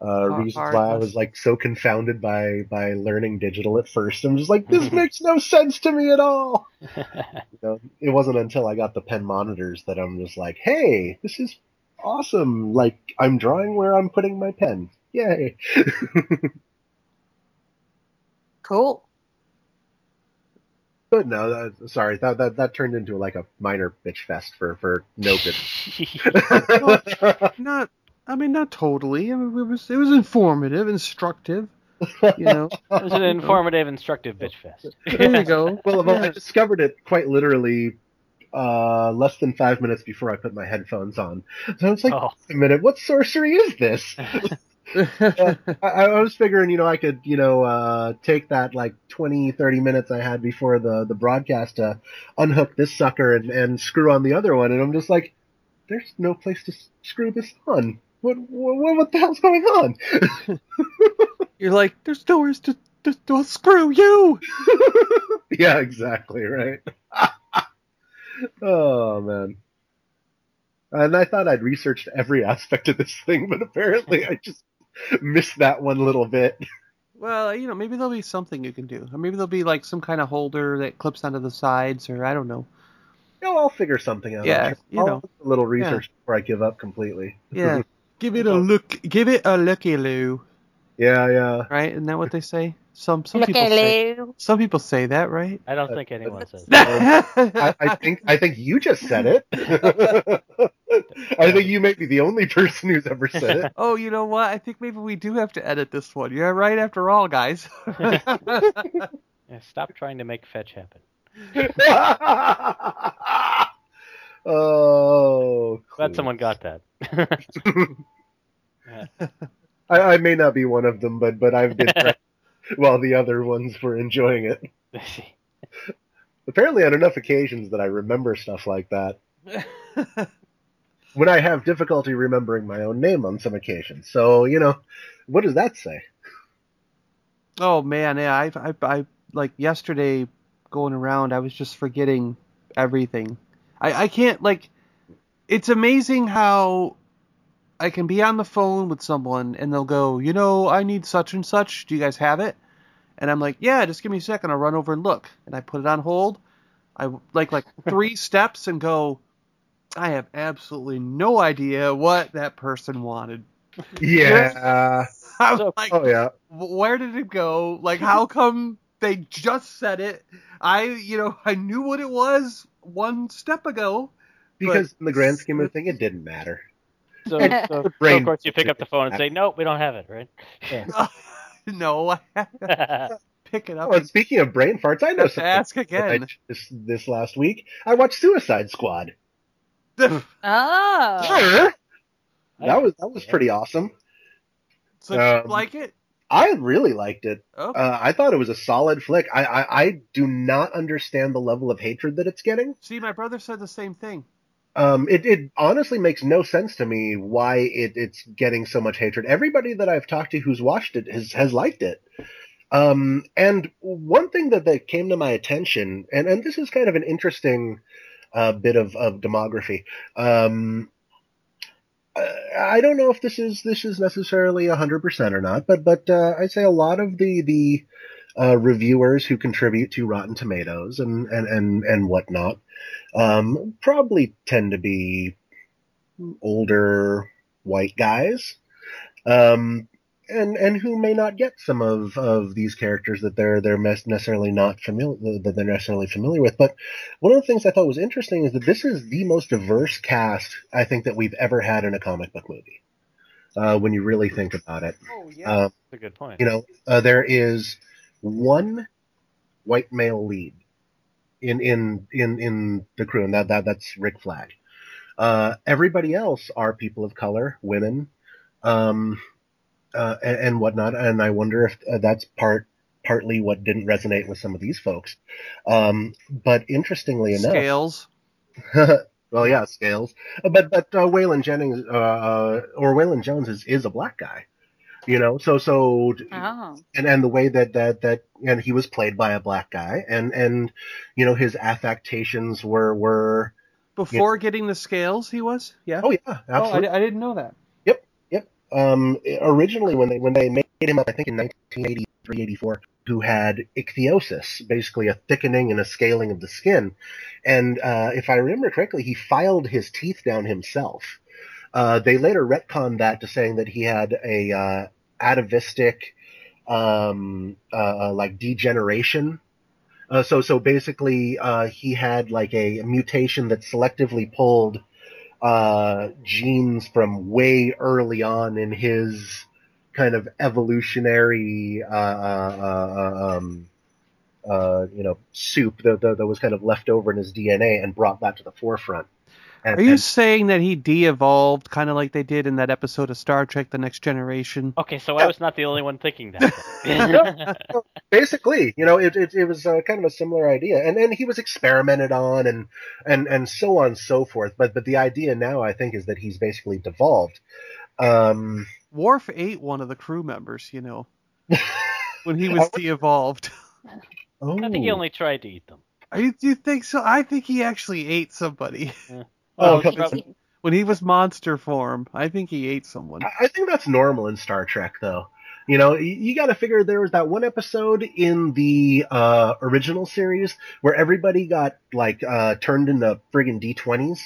[SPEAKER 1] uh, reasons
[SPEAKER 2] hard
[SPEAKER 1] why I was like so confounded by by learning digital at first. I'm just like, this makes no sense to me at all. You know, it wasn't until I got the pen monitors that I'm just like, hey, this is awesome. Like I'm drawing where I'm putting my pen. Yay!
[SPEAKER 5] Cool.
[SPEAKER 1] But no, that, sorry, that, that that turned into like a minor bitch fest for for no good.
[SPEAKER 2] not. I mean, not totally. I mean, it was it was informative, instructive. You know.
[SPEAKER 3] It was an informative, instructive bitch fest.
[SPEAKER 2] There you go.
[SPEAKER 1] Well, well, I
[SPEAKER 2] Yeah.
[SPEAKER 1] discovered it quite literally uh, less than five minutes before I put my headphones on. So I was like,
[SPEAKER 3] Oh.
[SPEAKER 1] wait a minute, what sorcery is this? I, I was figuring, you know, I could, you know, uh, take that like 20, 30 minutes I had before the, the broadcast to unhook this sucker and, and screw on the other one. And I'm just like, there's no place to screw this on. What, what, what the hell's going on?
[SPEAKER 2] You're like, there's nowhere to, to, to screw you.
[SPEAKER 1] yeah, exactly, right. oh man. And I thought I'd researched every aspect of this thing, but apparently I just missed that one little bit.
[SPEAKER 2] Well, you know, maybe there'll be something you can do. Or maybe there'll be like some kind of holder that clips onto the sides, or I don't know.
[SPEAKER 1] You know, I'll figure something out.
[SPEAKER 2] Yeah,
[SPEAKER 1] I'll-
[SPEAKER 2] you
[SPEAKER 1] I'll
[SPEAKER 2] know.
[SPEAKER 1] a little research before I give up completely.
[SPEAKER 2] Yeah. give it a look. Give it a looky loo.
[SPEAKER 1] Yeah, yeah.
[SPEAKER 2] Right? Isn't that what they say? Some some
[SPEAKER 5] Look
[SPEAKER 2] people say.
[SPEAKER 5] Lou.
[SPEAKER 2] Some people say that, right?
[SPEAKER 3] I don't think anyone says that.
[SPEAKER 1] I, I think I think you just said it. I think you may be the only person who's ever said it.
[SPEAKER 2] Oh, you know what? I think maybe we do have to edit this one. You're right after all, guys.
[SPEAKER 3] Yeah, stop trying to make fetch happen.
[SPEAKER 1] oh,
[SPEAKER 3] Glad
[SPEAKER 1] cool.
[SPEAKER 3] someone got that.
[SPEAKER 1] I, I may not be one of them, but but I've been while the other ones were enjoying it. Apparently, on enough occasions that I remember stuff like that. When I have difficulty remembering my own name on some occasions, so you know, what does that say?
[SPEAKER 2] oh man, yeah. I, I, I like yesterday going around. I was just forgetting everything. I, I can't like. It's amazing how I can be on the phone with someone and they'll go, you know, I need such and such. Do you guys have it? And I'm like, yeah, just give me a second. I'll run over and look. And I put it on hold. I like like three steps and go. I have absolutely no idea what that person wanted.
[SPEAKER 1] Yeah.
[SPEAKER 2] I'm
[SPEAKER 3] So-
[SPEAKER 2] like,
[SPEAKER 1] oh yeah.
[SPEAKER 2] Where did it go? Like, how come they just said it? I, you know, I knew what it was one step ago.
[SPEAKER 1] Because in the grand scheme of things, it didn't matter.
[SPEAKER 3] So, so, so of course you pick up the phone and say, "No, we don't have it." Right?
[SPEAKER 2] no, I have to pick it up
[SPEAKER 1] Oh, and speaking of brain farts, I know something.
[SPEAKER 2] ask again.
[SPEAKER 1] this this last week. I watched Suicide Squad.
[SPEAKER 5] Oh.
[SPEAKER 1] That was that was pretty awesome.
[SPEAKER 2] so you
[SPEAKER 1] Um,
[SPEAKER 2] like it?
[SPEAKER 1] I really liked it.
[SPEAKER 2] Okay.
[SPEAKER 1] Uh, I thought it was a solid flick. I, I I do not understand the level of hatred that it's getting.
[SPEAKER 2] See, my brother said the same thing.
[SPEAKER 1] Um, it, it honestly makes no sense to me why it, it's getting so much hatred. Everybody that I've talked to who's watched it has, has liked it. Um, and one thing that, that came to my attention, and, and this is kind of an interesting uh, bit of, of demography. Um, I don't know if this is this is necessarily hundred percent or not, but but uh, I say a lot of the the uh, reviewers who contribute to Rotten Tomatoes and and and, and whatnot um, probably tend to be older white guys, um, and and who may not get some of, of these characters that they're they're mes- necessarily not familiar that they're necessarily familiar with. But one of the things I thought was interesting is that this is the most diverse cast I think that we've ever had in a comic book movie. Uh, when you really think about it,
[SPEAKER 2] Oh yeah.
[SPEAKER 1] uh,
[SPEAKER 3] That's a good point.
[SPEAKER 1] you know, uh, there is one white male lead in in in in the crew, and that that that's Rick Flag. Uh, everybody else are people of color, women, um, uh, and, and whatnot. And I wonder if uh, that's part partly what didn't resonate with some of these folks. Um, but interestingly enough,
[SPEAKER 2] Scales.
[SPEAKER 1] well, yeah, scales. But but uh, Waylon Jennings uh, uh, or Waylon Jones is, is a black guy, you know. So so
[SPEAKER 5] Oh.
[SPEAKER 1] and and the way that that that and he was played by a black guy, and and you know his affectations were were
[SPEAKER 2] Before getting the scales, he was. Yeah.
[SPEAKER 1] oh yeah
[SPEAKER 2] Oh, I, I didn't know that.
[SPEAKER 1] Yep yep um, originally when they when they made him up, I think in 1983, 84, who had ichthyosis, basically a thickening and a scaling of the skin, and uh, if I remember correctly, he filed his teeth down himself. Uh, they later retconned that to saying that he had a uh, atavistic, um, uh, like degeneration. Uh, so so basically, uh, he had like a mutation that selectively pulled uh, genes from way early on in his kind of evolutionary, uh, uh, uh, um, you know, soup that, that was kind of left over in his DNA and brought that to the forefront. And,
[SPEAKER 2] Are you
[SPEAKER 1] and-
[SPEAKER 2] saying that he de-evolved, kind of like they did in that episode of Star Trek: The Next Generation?
[SPEAKER 3] Okay, so I was not the only one thinking that.
[SPEAKER 1] basically, you know, it it, it was uh, kind of a similar idea, and and he was experimented on, and and and so on and so forth. But but the idea now, I think, is that he's basically devolved. Um,
[SPEAKER 2] Worf ate one of the crew members, you know, when he was de-evolved.
[SPEAKER 1] oh,
[SPEAKER 3] I think he only tried to eat them.
[SPEAKER 2] Are you, do you think so? I think he actually ate somebody
[SPEAKER 1] Oh,
[SPEAKER 3] Well,
[SPEAKER 1] he-
[SPEAKER 2] when he was monster form. I think he ate someone.
[SPEAKER 1] I I think that's normal in Star Trek, though. You know, you, you got to figure there was that one episode in the uh, original series where everybody got like uh, turned into friggin' D20s.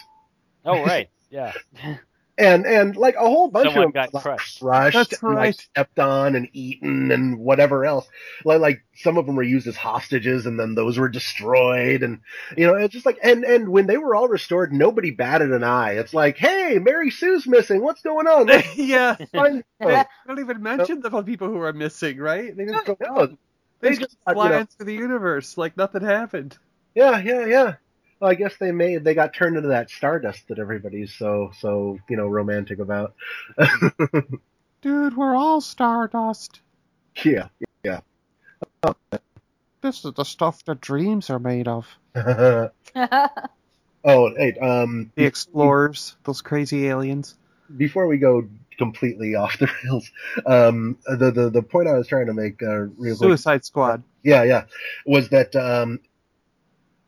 [SPEAKER 3] oh right, yeah.
[SPEAKER 1] and and like a whole bunch
[SPEAKER 3] Someone
[SPEAKER 1] of them
[SPEAKER 3] got
[SPEAKER 1] like,
[SPEAKER 3] crushed.
[SPEAKER 1] crushed
[SPEAKER 2] That's
[SPEAKER 1] and like stepped on and eaten and whatever else. Like like some of them were used as hostages and then those were destroyed and you know it's just like and and when they were all restored, nobody batted an eye. It's like, hey, Mary Sue's missing. What's going on?
[SPEAKER 2] Yeah.
[SPEAKER 1] find
[SPEAKER 2] They
[SPEAKER 1] her."
[SPEAKER 2] don't even mention the people who are missing, right? They just go
[SPEAKER 1] No,
[SPEAKER 2] They
[SPEAKER 1] they
[SPEAKER 2] just
[SPEAKER 1] just uh, you
[SPEAKER 2] fly
[SPEAKER 1] know,
[SPEAKER 2] into the universe like nothing happened.
[SPEAKER 1] Yeah, yeah, yeah. Well, I guess they made they got turned into that stardust that everybody's so so you know romantic about.
[SPEAKER 2] Dude, we're all stardust.
[SPEAKER 1] yeah. Yeah.
[SPEAKER 2] This is the stuff that dreams are made of.
[SPEAKER 1] oh, hey, um,
[SPEAKER 2] The explorers, those crazy aliens.
[SPEAKER 1] before we go completely off the rails, um, the the the point I was trying to make uh, real quick,
[SPEAKER 2] Suicide Squad.
[SPEAKER 1] yeah, yeah, was that um,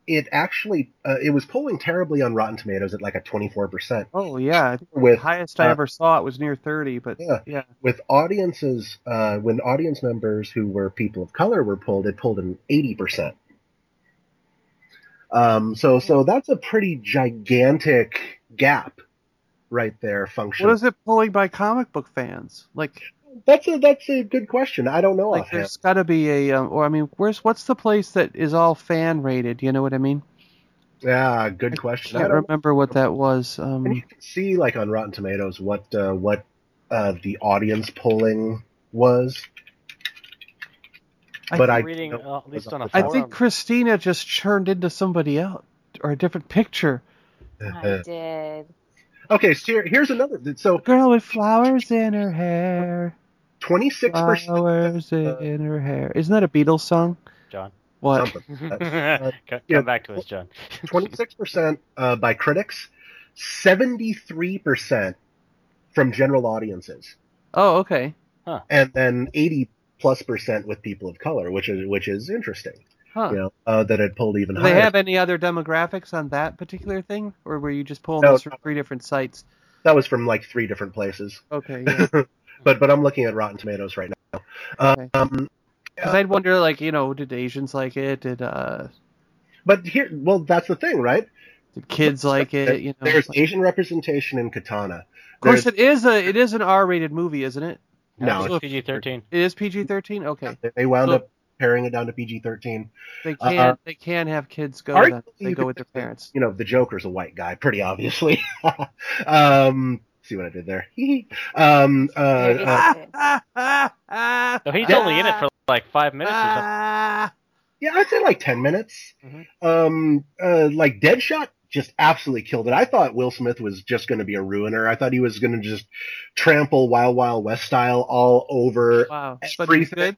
[SPEAKER 1] it actually uh, it was polling terribly on Rotten Tomatoes at like a twenty four percent
[SPEAKER 2] Oh yeah, I think the
[SPEAKER 1] with
[SPEAKER 2] highest I
[SPEAKER 1] uh,
[SPEAKER 2] ever saw it was near thirty. But
[SPEAKER 1] Yeah.
[SPEAKER 2] yeah,
[SPEAKER 1] with audiences uh, when audience members who were people of color were pulled, it pulled an eighty percent. Um, so so that's a pretty gigantic gap right there. Function.
[SPEAKER 2] what is it pulling by comic book fans? Like,
[SPEAKER 1] That's a that's a good question. I don't know
[SPEAKER 2] like
[SPEAKER 1] offhand.
[SPEAKER 2] there's got to be a, um, or I mean, where's what's the place that is all fan rated? You know what I mean?
[SPEAKER 1] Yeah, good question.
[SPEAKER 2] I
[SPEAKER 1] I
[SPEAKER 2] can't
[SPEAKER 1] don't
[SPEAKER 2] remember what that was.
[SPEAKER 1] And you
[SPEAKER 2] Um,
[SPEAKER 1] can see like on Rotten Tomatoes what uh, what uh, the audience polling was.
[SPEAKER 2] I
[SPEAKER 1] but
[SPEAKER 2] think-
[SPEAKER 1] I
[SPEAKER 3] reading uh, at least on a
[SPEAKER 2] I
[SPEAKER 3] forum.
[SPEAKER 2] I think Christina just turned into somebody else or a different picture.
[SPEAKER 5] I did.
[SPEAKER 1] okay, so here, here's another. So
[SPEAKER 2] Girl with flowers in her hair.
[SPEAKER 1] Twenty six percent.
[SPEAKER 2] Flowers in her hair. Isn't that a Beatles song?
[SPEAKER 3] John.
[SPEAKER 2] What?
[SPEAKER 3] come
[SPEAKER 1] uh,
[SPEAKER 3] come
[SPEAKER 1] yeah.
[SPEAKER 3] back to us, John.
[SPEAKER 1] Twenty six percent uh, by critics, seventy three percent from general audiences,
[SPEAKER 2] Oh, okay.
[SPEAKER 1] and then eighty plus percent with people of color, which is which is interesting.
[SPEAKER 2] Huh.
[SPEAKER 1] You know uh, that it pulled even
[SPEAKER 2] Do they
[SPEAKER 1] higher.
[SPEAKER 2] have any other demographics on that particular thing, or were you just pulling
[SPEAKER 1] No,
[SPEAKER 2] this from three different sites?
[SPEAKER 1] That was from like three different places.
[SPEAKER 2] Okay, yeah.
[SPEAKER 1] But but I'm looking at Rotten Tomatoes right now.
[SPEAKER 2] Okay.
[SPEAKER 1] Um,
[SPEAKER 2] 'Cause I'd wonder, like, you know, did Asians like it? Did uh,
[SPEAKER 1] but here, well, that's the thing, right?
[SPEAKER 2] did kids like it? You know,
[SPEAKER 1] There's
[SPEAKER 2] Like-
[SPEAKER 1] Asian representation in Katana.
[SPEAKER 2] of course,
[SPEAKER 1] There's-
[SPEAKER 2] it is a it is an R-rated movie, isn't it?
[SPEAKER 1] No,
[SPEAKER 3] it's PG-13.
[SPEAKER 2] It is PG-13. Okay,
[SPEAKER 1] they- they wound
[SPEAKER 2] So-
[SPEAKER 1] up paring it down to PG-13.
[SPEAKER 2] they
[SPEAKER 1] Uh,
[SPEAKER 2] can
[SPEAKER 1] uh,
[SPEAKER 2] they can have kids go. Then. They go with their parents.
[SPEAKER 1] You know, the Joker's a white guy, pretty obviously. um, see what I did there? um, uh, uh,
[SPEAKER 2] Ah, ah, ah,
[SPEAKER 3] No, he's only in it for like five minutes or something.
[SPEAKER 2] ah.
[SPEAKER 1] yeah, I'd say like 10 minutes.
[SPEAKER 3] Mhm.
[SPEAKER 1] Um, uh, like Deadshot just absolutely killed it. I thought Will Smith was just going to be a ruiner. I thought he was going to just trample Wild Wild West style all over
[SPEAKER 2] Wow, but he's
[SPEAKER 1] everything.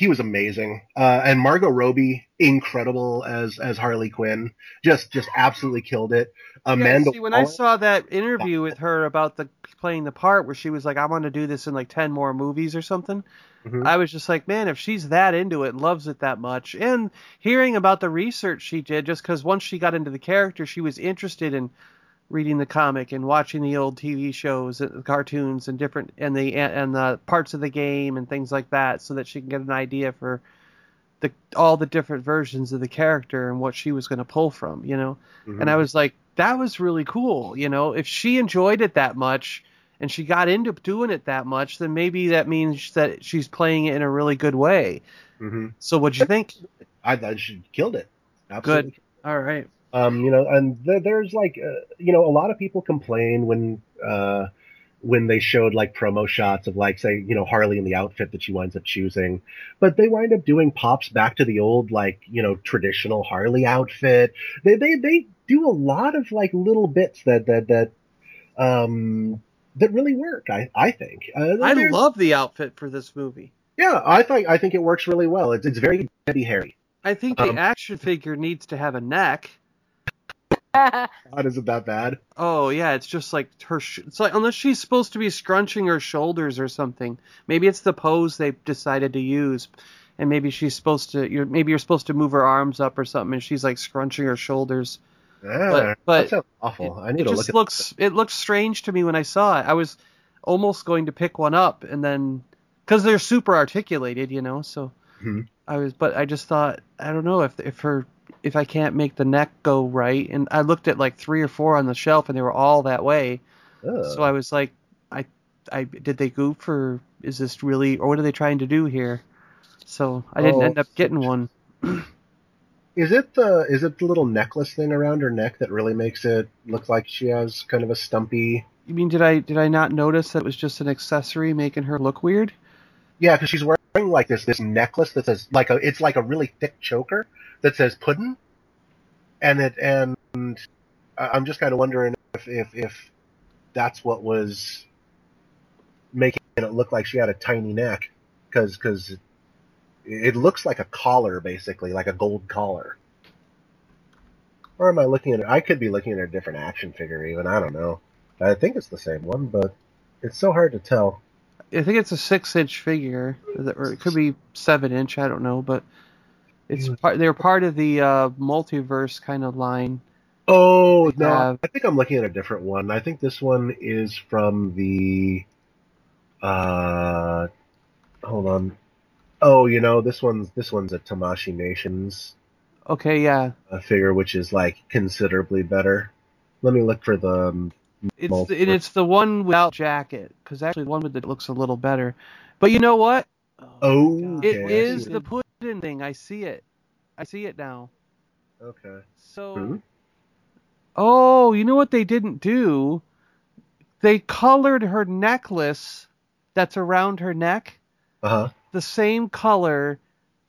[SPEAKER 1] He was amazing. Uh, and Margot Robbie, incredible as as Harley Quinn, just just absolutely killed it. Amanda,
[SPEAKER 2] yeah, see, when I saw that interview with her about the playing the part where she was like, "I want to do this in like ten more movies or something,"
[SPEAKER 1] Mhm.
[SPEAKER 2] I was just like, "Man, if she's that into it, and loves it that much," and hearing about the research she did, just because once she got into the character, she was interested in reading the comic and watching the old TV shows, and cartoons, and different and the and the parts of the game and things like that, so that she can get an idea for the all the different versions of the character and what she was going to pull from, you know.
[SPEAKER 1] Mhm.
[SPEAKER 2] And I was like, that was really cool. You know, if she enjoyed it that much and she got into doing it that much, then maybe that means that she's playing it in a really good way.
[SPEAKER 1] Mhm.
[SPEAKER 2] So what'd you think?
[SPEAKER 1] I thought she killed it. Absolutely.
[SPEAKER 2] All right.
[SPEAKER 1] Um, you know, and th- there's like, uh, you know, a lot of people complain when, uh, when they showed like promo shots of like, say, you know, Harley in the outfit that she winds up choosing, but they wind up doing pops back to the old, like, you know, traditional Harley outfit. They, they, they do a lot of like little bits that, that, that, um, that really work. I, I think. Uh,
[SPEAKER 2] I love the outfit for this movie.
[SPEAKER 1] Yeah, I think, I think it works really well. It's, it's very Debbie Harry.
[SPEAKER 2] I think the
[SPEAKER 1] Um,
[SPEAKER 2] action figure needs to have a neck.
[SPEAKER 1] God, isn't that bad?
[SPEAKER 2] Oh yeah, it's just like her. Sh- it's like unless she's supposed to be scrunching her shoulders or something. Maybe it's the pose they decided to use, and maybe she's supposed to. You're, maybe you're supposed to move her arms up or something, and she's like scrunching her shoulders.
[SPEAKER 1] Yeah,
[SPEAKER 2] but-
[SPEAKER 1] that sounds awful. I need
[SPEAKER 2] It
[SPEAKER 1] to look
[SPEAKER 2] just
[SPEAKER 1] at
[SPEAKER 2] looks. It looks strange to me when I saw it. I was almost going to pick one up, and then because they're super articulated, you know. So
[SPEAKER 1] Mhm.
[SPEAKER 2] I was, but I just thought I don't know if if her if I can't make the neck go right, and I looked at like three or four on the shelf, and they were all that way.
[SPEAKER 1] Ugh.
[SPEAKER 2] So I was like, I, I did they goof or is this really or what are they trying to do here? So I didn't
[SPEAKER 1] Oh.
[SPEAKER 2] end up getting one.
[SPEAKER 1] Is it the is it the little necklace thing around her neck that really makes it look like she has kind of a stumpy?
[SPEAKER 2] You mean did I did I not notice that it was just an accessory making her look weird?
[SPEAKER 1] Yeah, because she's wearing like this this necklace that says like a it's like a really thick choker that says puddin, and it and I'm just kind of wondering if if if that's what was making it look like she had a tiny neck because because it looks like a collar basically like a gold collar. Or am I looking at? I could be looking at a different action figure even. I don't know. I think it's the same one, but it's so hard to tell.
[SPEAKER 2] I think it's a six inch figure, or it could be seven inch. I don't know, but it's part. They're part of the uh, multiverse kind of line.
[SPEAKER 1] Oh no,
[SPEAKER 2] have-
[SPEAKER 1] I think I'm looking at a different one. I think this one is from the. Uh, hold on. Oh, you know this one's this one's a Tamashii Nations
[SPEAKER 2] Okay, yeah,
[SPEAKER 1] uh, figure, which is like considerably better. Let me look for the.
[SPEAKER 2] it's
[SPEAKER 1] Multiverse.
[SPEAKER 2] it's the one without jacket because actually the one with it looks a little better. But you know what?
[SPEAKER 1] Oh,
[SPEAKER 2] It
[SPEAKER 1] okay, I
[SPEAKER 2] is the pudding thing. I see it. I see it now.
[SPEAKER 1] Okay.
[SPEAKER 2] So,
[SPEAKER 1] Hmm?
[SPEAKER 2] oh, you know what they didn't do? They colored her necklace that's around her neck
[SPEAKER 1] Uh huh.
[SPEAKER 2] the same color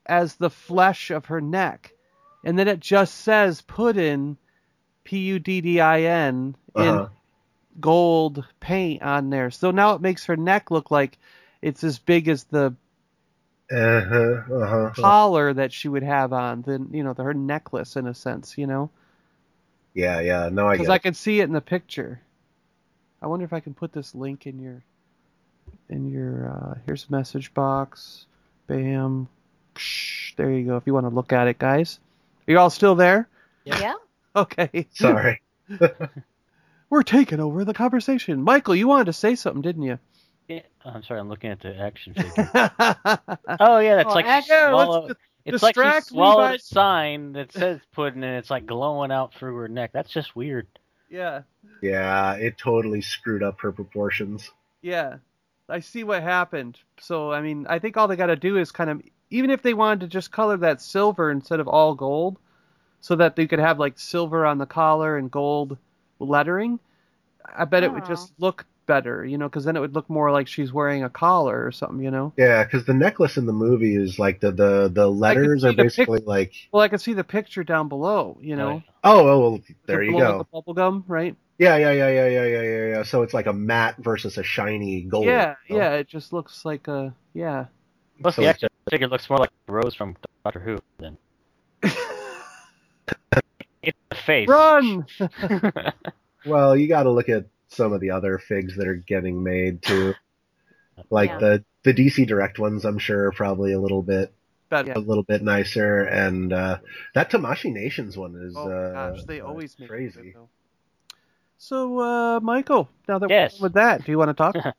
[SPEAKER 2] as the flesh of her neck. And then it just says puddin, P U D D I N, in
[SPEAKER 1] Uh-huh.
[SPEAKER 2] gold paint on there. So now it makes her neck look like it's as big as the
[SPEAKER 1] Uh huh. Uh huh.
[SPEAKER 2] collar that she would have on, the you know, the, her necklace in a sense, you know?
[SPEAKER 1] Yeah, yeah. No, I
[SPEAKER 2] Because. I can see it in the picture. I wonder if I can put this link in your in your uh here's a message box. Bam. Psh, there you go. If you want to look at it, guys. Are you all still there?
[SPEAKER 5] Yeah.
[SPEAKER 2] Okay.
[SPEAKER 1] Sorry.
[SPEAKER 2] We're taking over the conversation. Michael, you wanted to say something, didn't you?
[SPEAKER 3] Yeah, I'm sorry, I'm looking at the action figure. oh yeah, that's
[SPEAKER 2] Oh,
[SPEAKER 3] like
[SPEAKER 2] heck
[SPEAKER 3] she swallow- it's like she
[SPEAKER 2] distract
[SPEAKER 3] swallowed
[SPEAKER 2] by-
[SPEAKER 3] a sign that says pudding and it's like glowing out through her neck. That's just weird.
[SPEAKER 2] yeah.
[SPEAKER 1] yeah, it totally screwed up her proportions.
[SPEAKER 2] Yeah. I see what happened. So, I mean, I think all they got to do is kind of, even if they wanted to just color that silver instead of all gold, so that they could have like silver on the collar and gold lettering, I bet it would just oh. look better, you know, because then it would look more like she's wearing a collar or something, you know?
[SPEAKER 1] Yeah, because the necklace in the movie is like the the the letters are
[SPEAKER 2] the pic-
[SPEAKER 1] basically like.
[SPEAKER 2] Well, I can see the picture down below, you know?
[SPEAKER 3] Right.
[SPEAKER 1] Oh, oh, well,
[SPEAKER 2] The
[SPEAKER 1] there you go.
[SPEAKER 2] The bubble gum, right?
[SPEAKER 1] Yeah, yeah, yeah, yeah, yeah, yeah, yeah, yeah. So it's like a matte versus a shiny gold.
[SPEAKER 2] Yeah,
[SPEAKER 1] you know?
[SPEAKER 2] yeah. It just looks like a, yeah.
[SPEAKER 3] Plus
[SPEAKER 1] So
[SPEAKER 3] the
[SPEAKER 1] it's
[SPEAKER 3] action figure looks more like Rose from Doctor Who than in the face.
[SPEAKER 2] Run!
[SPEAKER 1] Well, you got to look at some of the other figs that are getting made too. Like
[SPEAKER 5] Yeah.
[SPEAKER 1] the the DC Direct ones, I'm sure are probably a little bit
[SPEAKER 2] Better.
[SPEAKER 1] a little bit nicer, and uh, that Tamashii Nations one is
[SPEAKER 2] Oh
[SPEAKER 1] uh,
[SPEAKER 2] gosh, they
[SPEAKER 1] uh,
[SPEAKER 2] always make
[SPEAKER 1] crazy.
[SPEAKER 2] good. So, uh, Michael, now that
[SPEAKER 3] Yes.
[SPEAKER 2] we're done with that, do you want to talk?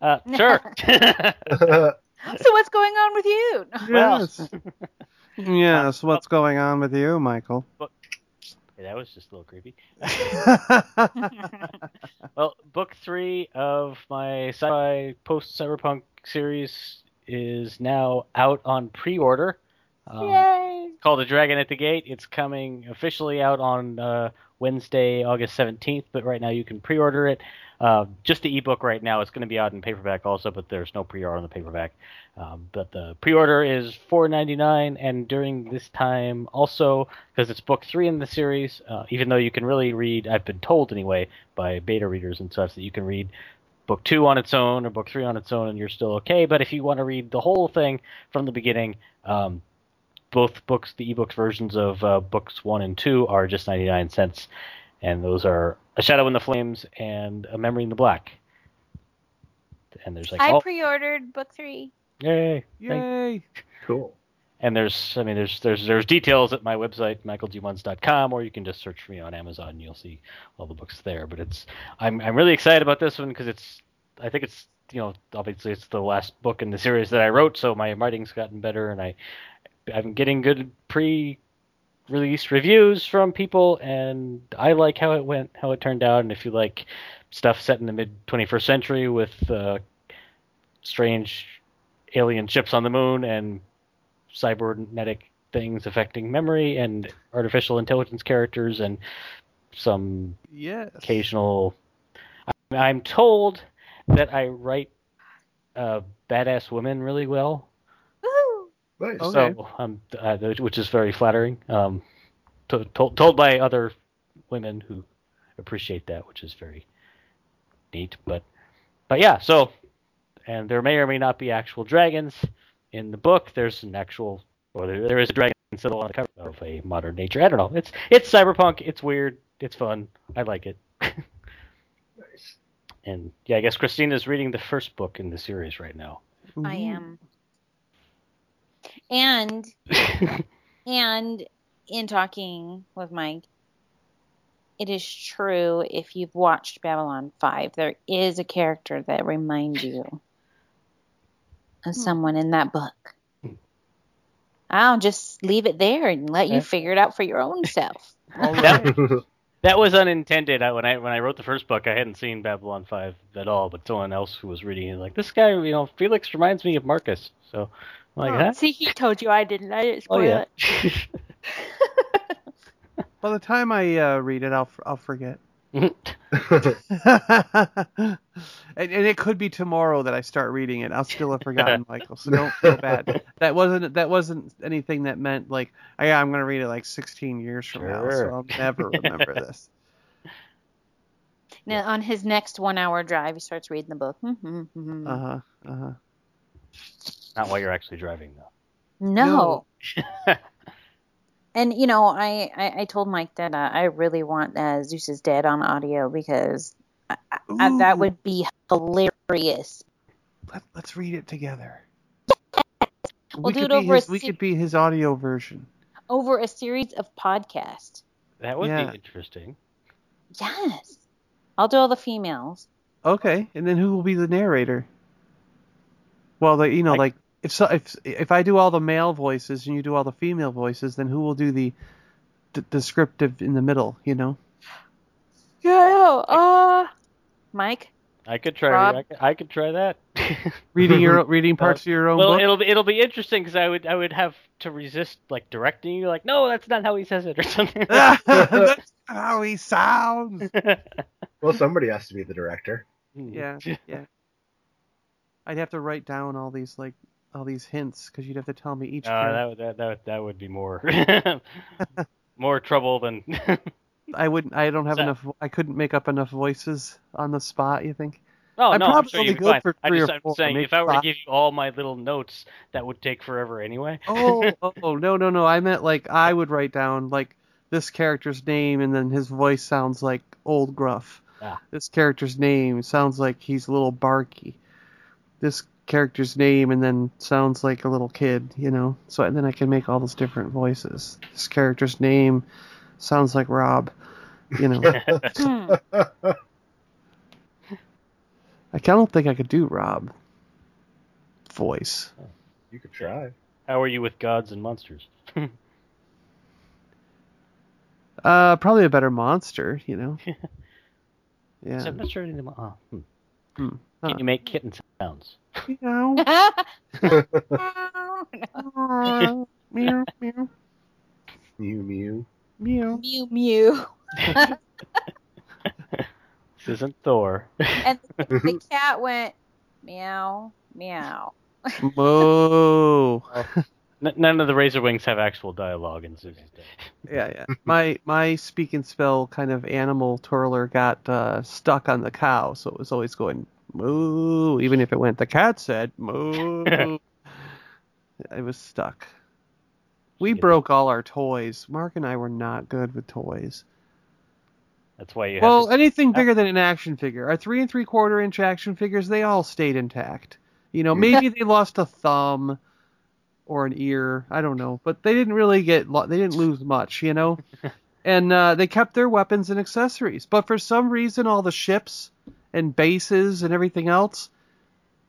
[SPEAKER 3] Uh, sure.
[SPEAKER 5] So what's going on with you?
[SPEAKER 2] Yes. yes. What's going on with you, Michael?
[SPEAKER 3] That was just a little creepy. Well, book three of my sci-fi post-cyberpunk series is now out on pre-order. Um,
[SPEAKER 5] Yay!
[SPEAKER 3] called The Dragon at the Gate. It's coming officially out on uh, Wednesday, August 17th, but right now you can pre-order it. Uh, just the ebook right now. It's going to be out in paperback also, but there's no pre-order on the paperback. Um, but the pre-order is $4.99, and during this time also, because it's book three in the series, uh, even though you can really read, I've been told anyway, by beta readers and such, that you can read book two on its own or book three on its own and you're still okay. But if you want to read the whole thing from the beginning, um, both books, the ebooks versions of uh, books one and two, are just 99 cents. And those are A Shadow in the Flames and A Memory in the Black. And there's like,
[SPEAKER 5] I
[SPEAKER 3] oh,
[SPEAKER 5] pre-ordered book three.
[SPEAKER 3] yay.
[SPEAKER 2] Yay!
[SPEAKER 1] Cool.
[SPEAKER 3] And there's, I mean, there's there's there's details at my website, michaelgmunz.com, or you can just search for me on Amazon. and You'll see all the books there. But it's, I'm I'm really excited about this one because it's, I think it's, you know, obviously it's the last book in the series that I wrote, so my writing's gotten better, and I, I'm getting good pre released reviews from people, and I like how it went, how it turned out. And if you like stuff set in the mid 21st century with uh, strange alien ships on the moon and cybernetic things affecting memory and artificial intelligence characters and some
[SPEAKER 2] Yes.
[SPEAKER 3] occasional. I'm told that I write uh, badass women really well!
[SPEAKER 1] Nice.
[SPEAKER 2] Okay.
[SPEAKER 3] so um, uh, which is very flattering. Um, to, told told by other women who appreciate that, which is very neat. But but yeah, so and there may or may not be actual dragons in the book. There's an actual, or there, there is a dragon symbol on the cover of a modern nature. I don't know. It's it's cyberpunk. It's weird. It's fun. I like it.
[SPEAKER 1] Nice.
[SPEAKER 3] And yeah, I guess Christina's reading the first book in the series right now.
[SPEAKER 5] I am. And and in talking with Mike, it is true if you've watched Babylon 5, there is a character that reminds you of hmm. someone in that book. Hmm. I'll just leave it there and let you figure it out for your own self.
[SPEAKER 3] That- That was unintended. I, when I when I wrote the first book, I hadn't seen Babylon Five at all, but someone else who was reading it like this guy, you know, Felix reminds me of Marcus. So I'm like, huh?
[SPEAKER 5] See, he told you I didn't. I didn't spoil Oh
[SPEAKER 3] yeah.
[SPEAKER 5] it.
[SPEAKER 2] By the time I uh, read it, I'll I'll forget. and, and it could be tomorrow that I start reading it. I'll still have forgotten, Michael. So don't feel bad. That wasn't that wasn't anything that meant like, oh, yeah, I'm gonna read it like 16 years from now, so I'll never remember this.
[SPEAKER 5] Now, on his next one-hour drive, he starts reading the book. Mm-hmm,
[SPEAKER 2] Uh huh. Uh huh.
[SPEAKER 3] Not while you're actually driving though.
[SPEAKER 5] No. and you know, I, I, I told Mike that uh, I really want uh, Zeus is dead on audio because I, I, that would be hilarious.
[SPEAKER 2] Let, let's read it together.
[SPEAKER 5] We'll do
[SPEAKER 2] could
[SPEAKER 5] it
[SPEAKER 2] be
[SPEAKER 5] over a
[SPEAKER 2] his, we could be his audio version.
[SPEAKER 5] Over a series of podcasts.
[SPEAKER 3] That would
[SPEAKER 2] Yeah.
[SPEAKER 3] be interesting.
[SPEAKER 5] Yes. I'll do all the females.
[SPEAKER 2] Okay, and then who will be the narrator? Well, the, you know,
[SPEAKER 3] Like-
[SPEAKER 2] like if so, if if I do all the male voices and you do all the female voices, then who will do the the descriptive in the middle? You know.
[SPEAKER 5] Yeah. Uh, Mike.
[SPEAKER 3] I could try.
[SPEAKER 5] Rob?
[SPEAKER 3] I could, I could try that.
[SPEAKER 2] Reading your reading parts of your own
[SPEAKER 3] well,
[SPEAKER 2] book.
[SPEAKER 3] it'll be it'll be interesting because I would I would have to resist like directing you like no that's not how he says it or something.
[SPEAKER 2] That's how he sounds.
[SPEAKER 1] well, somebody has to be the director.
[SPEAKER 2] Yeah, yeah. I'd have to write down all these like all these hints because you'd have to tell me each.
[SPEAKER 3] Uh, that, would- that that that would be more more trouble than
[SPEAKER 2] I wouldn't. I don't have
[SPEAKER 3] So-
[SPEAKER 2] enough. I couldn't make up enough voices on the spot. You think?
[SPEAKER 3] Oh
[SPEAKER 2] I'm
[SPEAKER 3] no, I'm
[SPEAKER 2] probably
[SPEAKER 3] sure
[SPEAKER 2] only good
[SPEAKER 3] fine.
[SPEAKER 2] for
[SPEAKER 3] I
[SPEAKER 2] three
[SPEAKER 3] just,
[SPEAKER 2] or
[SPEAKER 3] I'm
[SPEAKER 2] four,
[SPEAKER 3] saying if I were to give you all my little notes, that would take forever anyway.
[SPEAKER 2] Oh, oh, oh, no, no, no. I meant like I would write down like this character's name and then his voice sounds like old gruff.
[SPEAKER 3] Ah.
[SPEAKER 2] This character's name sounds like he's a little barky. This character's name and then sounds like a little kid, you know. So and then I can make all those different voices. This character's name sounds like Rob, you know. I don't think I could do Rob voice.
[SPEAKER 1] You could try.
[SPEAKER 3] How are you with gods and monsters?
[SPEAKER 2] Uh, probably a better monster, you know. Yeah.
[SPEAKER 3] So I'm not sure any of them. Oh, hmm.
[SPEAKER 2] Hmm.
[SPEAKER 3] Can you make kitten sounds?
[SPEAKER 2] Meow. meow, meow,
[SPEAKER 1] Mew mew.
[SPEAKER 2] meow.
[SPEAKER 5] mew mew.
[SPEAKER 3] This isn't Thor.
[SPEAKER 5] And the cat went meow meow.
[SPEAKER 2] Moo.
[SPEAKER 3] N- none of the Razor Wings have actual dialogue in Zeus Is Dead.
[SPEAKER 2] Yeah, yeah. My my speak and spell kind of animal twirler got uh, stuck on the cow, so it was always going moo, even if it went. The cat said moo. it was stuck. We
[SPEAKER 3] Yeah.
[SPEAKER 2] broke all our toys. Mark and I were not good with toys.
[SPEAKER 3] That's why you have
[SPEAKER 2] Well,
[SPEAKER 3] to-
[SPEAKER 2] anything bigger than an action figure. Our three and three quarter inch action figures, they all stayed intact. You know, maybe they lost a thumb or an ear. I don't know, but they didn't really get. Lo- they didn't lose much. You know, and uh, they kept their weapons and accessories. But for some reason, all the ships and bases and everything else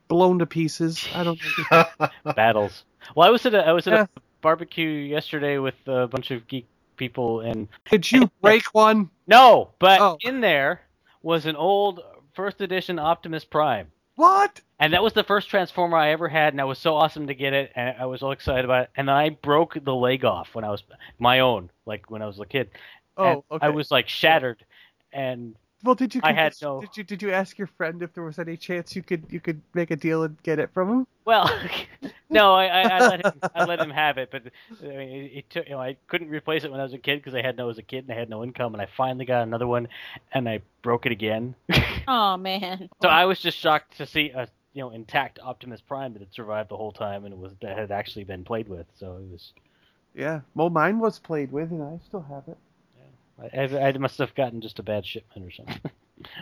[SPEAKER 2] blown to pieces. I don't. know.
[SPEAKER 3] battles. Well, I was at a I was at
[SPEAKER 2] Yeah.
[SPEAKER 3] a barbecue yesterday with a bunch of geek people and
[SPEAKER 2] Did you break one?
[SPEAKER 3] no, but
[SPEAKER 2] Oh.
[SPEAKER 3] in there was an old first edition Optimus Prime.
[SPEAKER 2] What?
[SPEAKER 3] And that was the first Transformer I ever had, and I was so awesome to get it, and I was all excited about it. And then I broke the leg off when I was my own, like when I was a kid. Oh, and
[SPEAKER 2] Oh, okay.
[SPEAKER 3] I was like shattered, and
[SPEAKER 2] Well, did you?
[SPEAKER 3] I had
[SPEAKER 2] convince-
[SPEAKER 3] no-
[SPEAKER 2] Did you? Did you ask your friend if there was any chance you could you could make a deal and get it from him?
[SPEAKER 3] well, no, I, I, I let him I let him have it, but I mean, it, it took you know I couldn't replace it when I was a kid because I had no I was a kid and I had no income, and I finally got another one, and I broke it again.
[SPEAKER 5] Oh man.
[SPEAKER 3] So I was just shocked to see a you know intact Optimus Prime that had survived the whole time and it was that had actually been played with. So it was
[SPEAKER 2] Yeah. Well, mine was played with, and I still have it.
[SPEAKER 3] I, I, must have gotten just a bad shipment or something,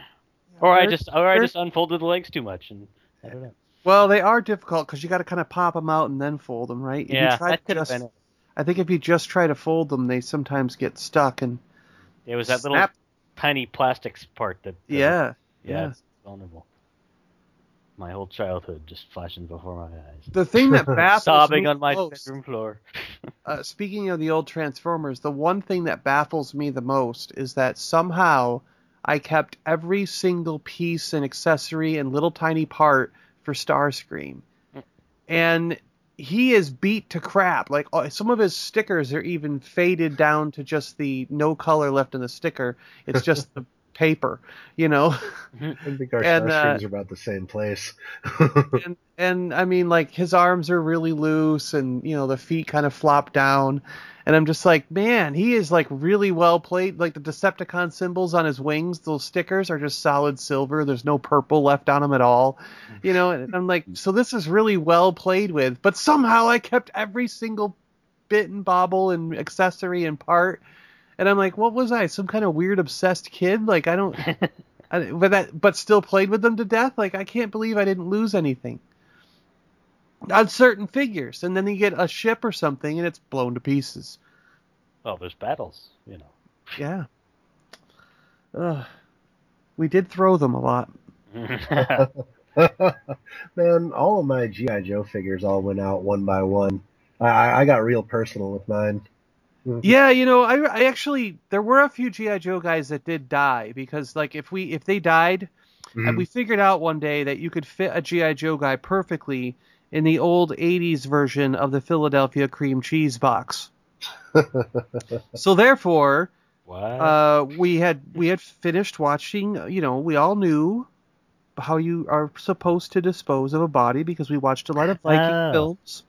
[SPEAKER 3] or I just or I just unfolded the legs too much and I don't know.
[SPEAKER 2] Well, they are difficult because you got to kind of pop them out and then fold them, right? If you
[SPEAKER 3] Yeah,
[SPEAKER 2] try
[SPEAKER 3] that
[SPEAKER 2] to
[SPEAKER 3] could have
[SPEAKER 2] just-
[SPEAKER 3] been it.
[SPEAKER 2] I think if you just try to fold them, they sometimes get stuck and
[SPEAKER 3] It was that little
[SPEAKER 2] snap.
[SPEAKER 3] tiny plastics part that. uh,
[SPEAKER 2] Yeah.
[SPEAKER 3] yeah,
[SPEAKER 2] yeah.
[SPEAKER 3] it's vulnerable. My whole childhood just flashing before my eyes.
[SPEAKER 2] The thing that baffles
[SPEAKER 3] Sobbing
[SPEAKER 2] me
[SPEAKER 3] on my
[SPEAKER 2] most,
[SPEAKER 3] bedroom floor.
[SPEAKER 2] uh, speaking of the old Transformers, the one thing that baffles me the most is that somehow I kept every single piece and accessory and little tiny part for Starscream, and he is beat to crap. Like uh, some of his stickers are even faded down to just the no color left in the sticker. It's just the paper, you know.
[SPEAKER 1] I think our
[SPEAKER 2] And, uh,
[SPEAKER 1] Starscreams are about the same place.
[SPEAKER 2] and and I mean like his arms are really loose and you know the feet kind of flop down. And I'm just like man he is like really well played. Like the Decepticon symbols on his wings those stickers are just solid silver. There's no purple left on them at all you know? And I'm like so this is really well played with. But somehow I kept every single bit and bobble and accessory and part and I'm like what was I some kind of weird obsessed kid like I don't I, but that but still played with them to death like I can't believe I didn't lose anything on certain figures and then you get a ship or something and it's blown to pieces
[SPEAKER 3] Well, there's battles, you know.
[SPEAKER 2] yeah Ugh. we did throw them a lot
[SPEAKER 1] Man, all of my GI Joe figures all went out one by one. I- I, I got real personal with mine.
[SPEAKER 2] Yeah you know I, I actually there were a few gi joe guys that did die because like if we if they died and
[SPEAKER 1] Mhm.
[SPEAKER 2] we figured out one day that you could fit a gi joe guy perfectly in the old 80s version of the philadelphia cream cheese box so therefore uh, we had we had finished watching. You know, we all knew how you are supposed to dispose of a body because we watched a lot of Viking
[SPEAKER 3] Oh.
[SPEAKER 2] films.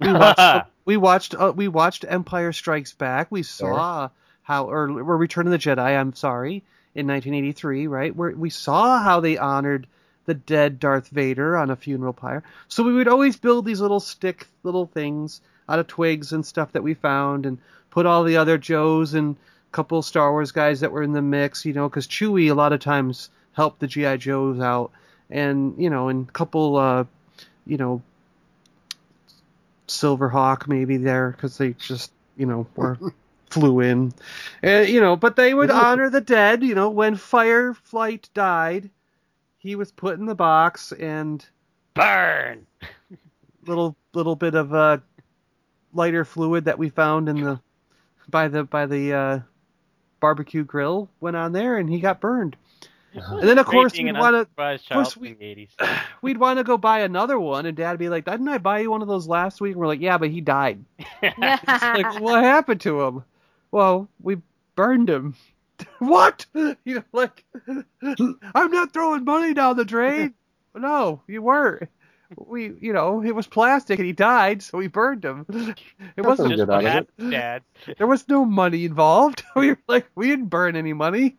[SPEAKER 2] We watched we watched uh, we watched Empire Strikes Back. We saw how or, or Return of the Jedi. I'm sorry, in 1983, right? Where we saw how they honored the dead Darth Vader on a funeral pyre. So we would always build these little stick little things out of twigs and stuff that we found, and put all the other Joes and a couple Star Wars guys that were in the mix, you know, because Chewie a lot of times helped the GI Joes out, and you know, and a couple, uh, you know, Silverhawk maybe there because they just you know were flew in, and you know, but they would honor the dead. You know, when Fireflight died, he was put in the box and
[SPEAKER 3] Burn.
[SPEAKER 2] little little bit of uh, lighter fluid that we found in the by the by the uh, barbecue grill went on there and he got burned. Uh-huh. And then of course we'd want to
[SPEAKER 3] unsurprised
[SPEAKER 2] course we-
[SPEAKER 3] from the 80s.
[SPEAKER 2] we'd want to go buy another one and Dad'd be like, "Didn't I buy you one of those last week?" And we're like, "Yeah, but he died." It's like, what happened to him? Well, we burned him. what? You know, like, I'm not throwing money down the drain. no, you weren't. We, you know, it was plastic and he died, so we burned him. It wasn't
[SPEAKER 3] Just
[SPEAKER 1] on
[SPEAKER 3] what
[SPEAKER 1] it.
[SPEAKER 3] happened, Dad.
[SPEAKER 2] There was no money involved. We were like, we didn't burn any money.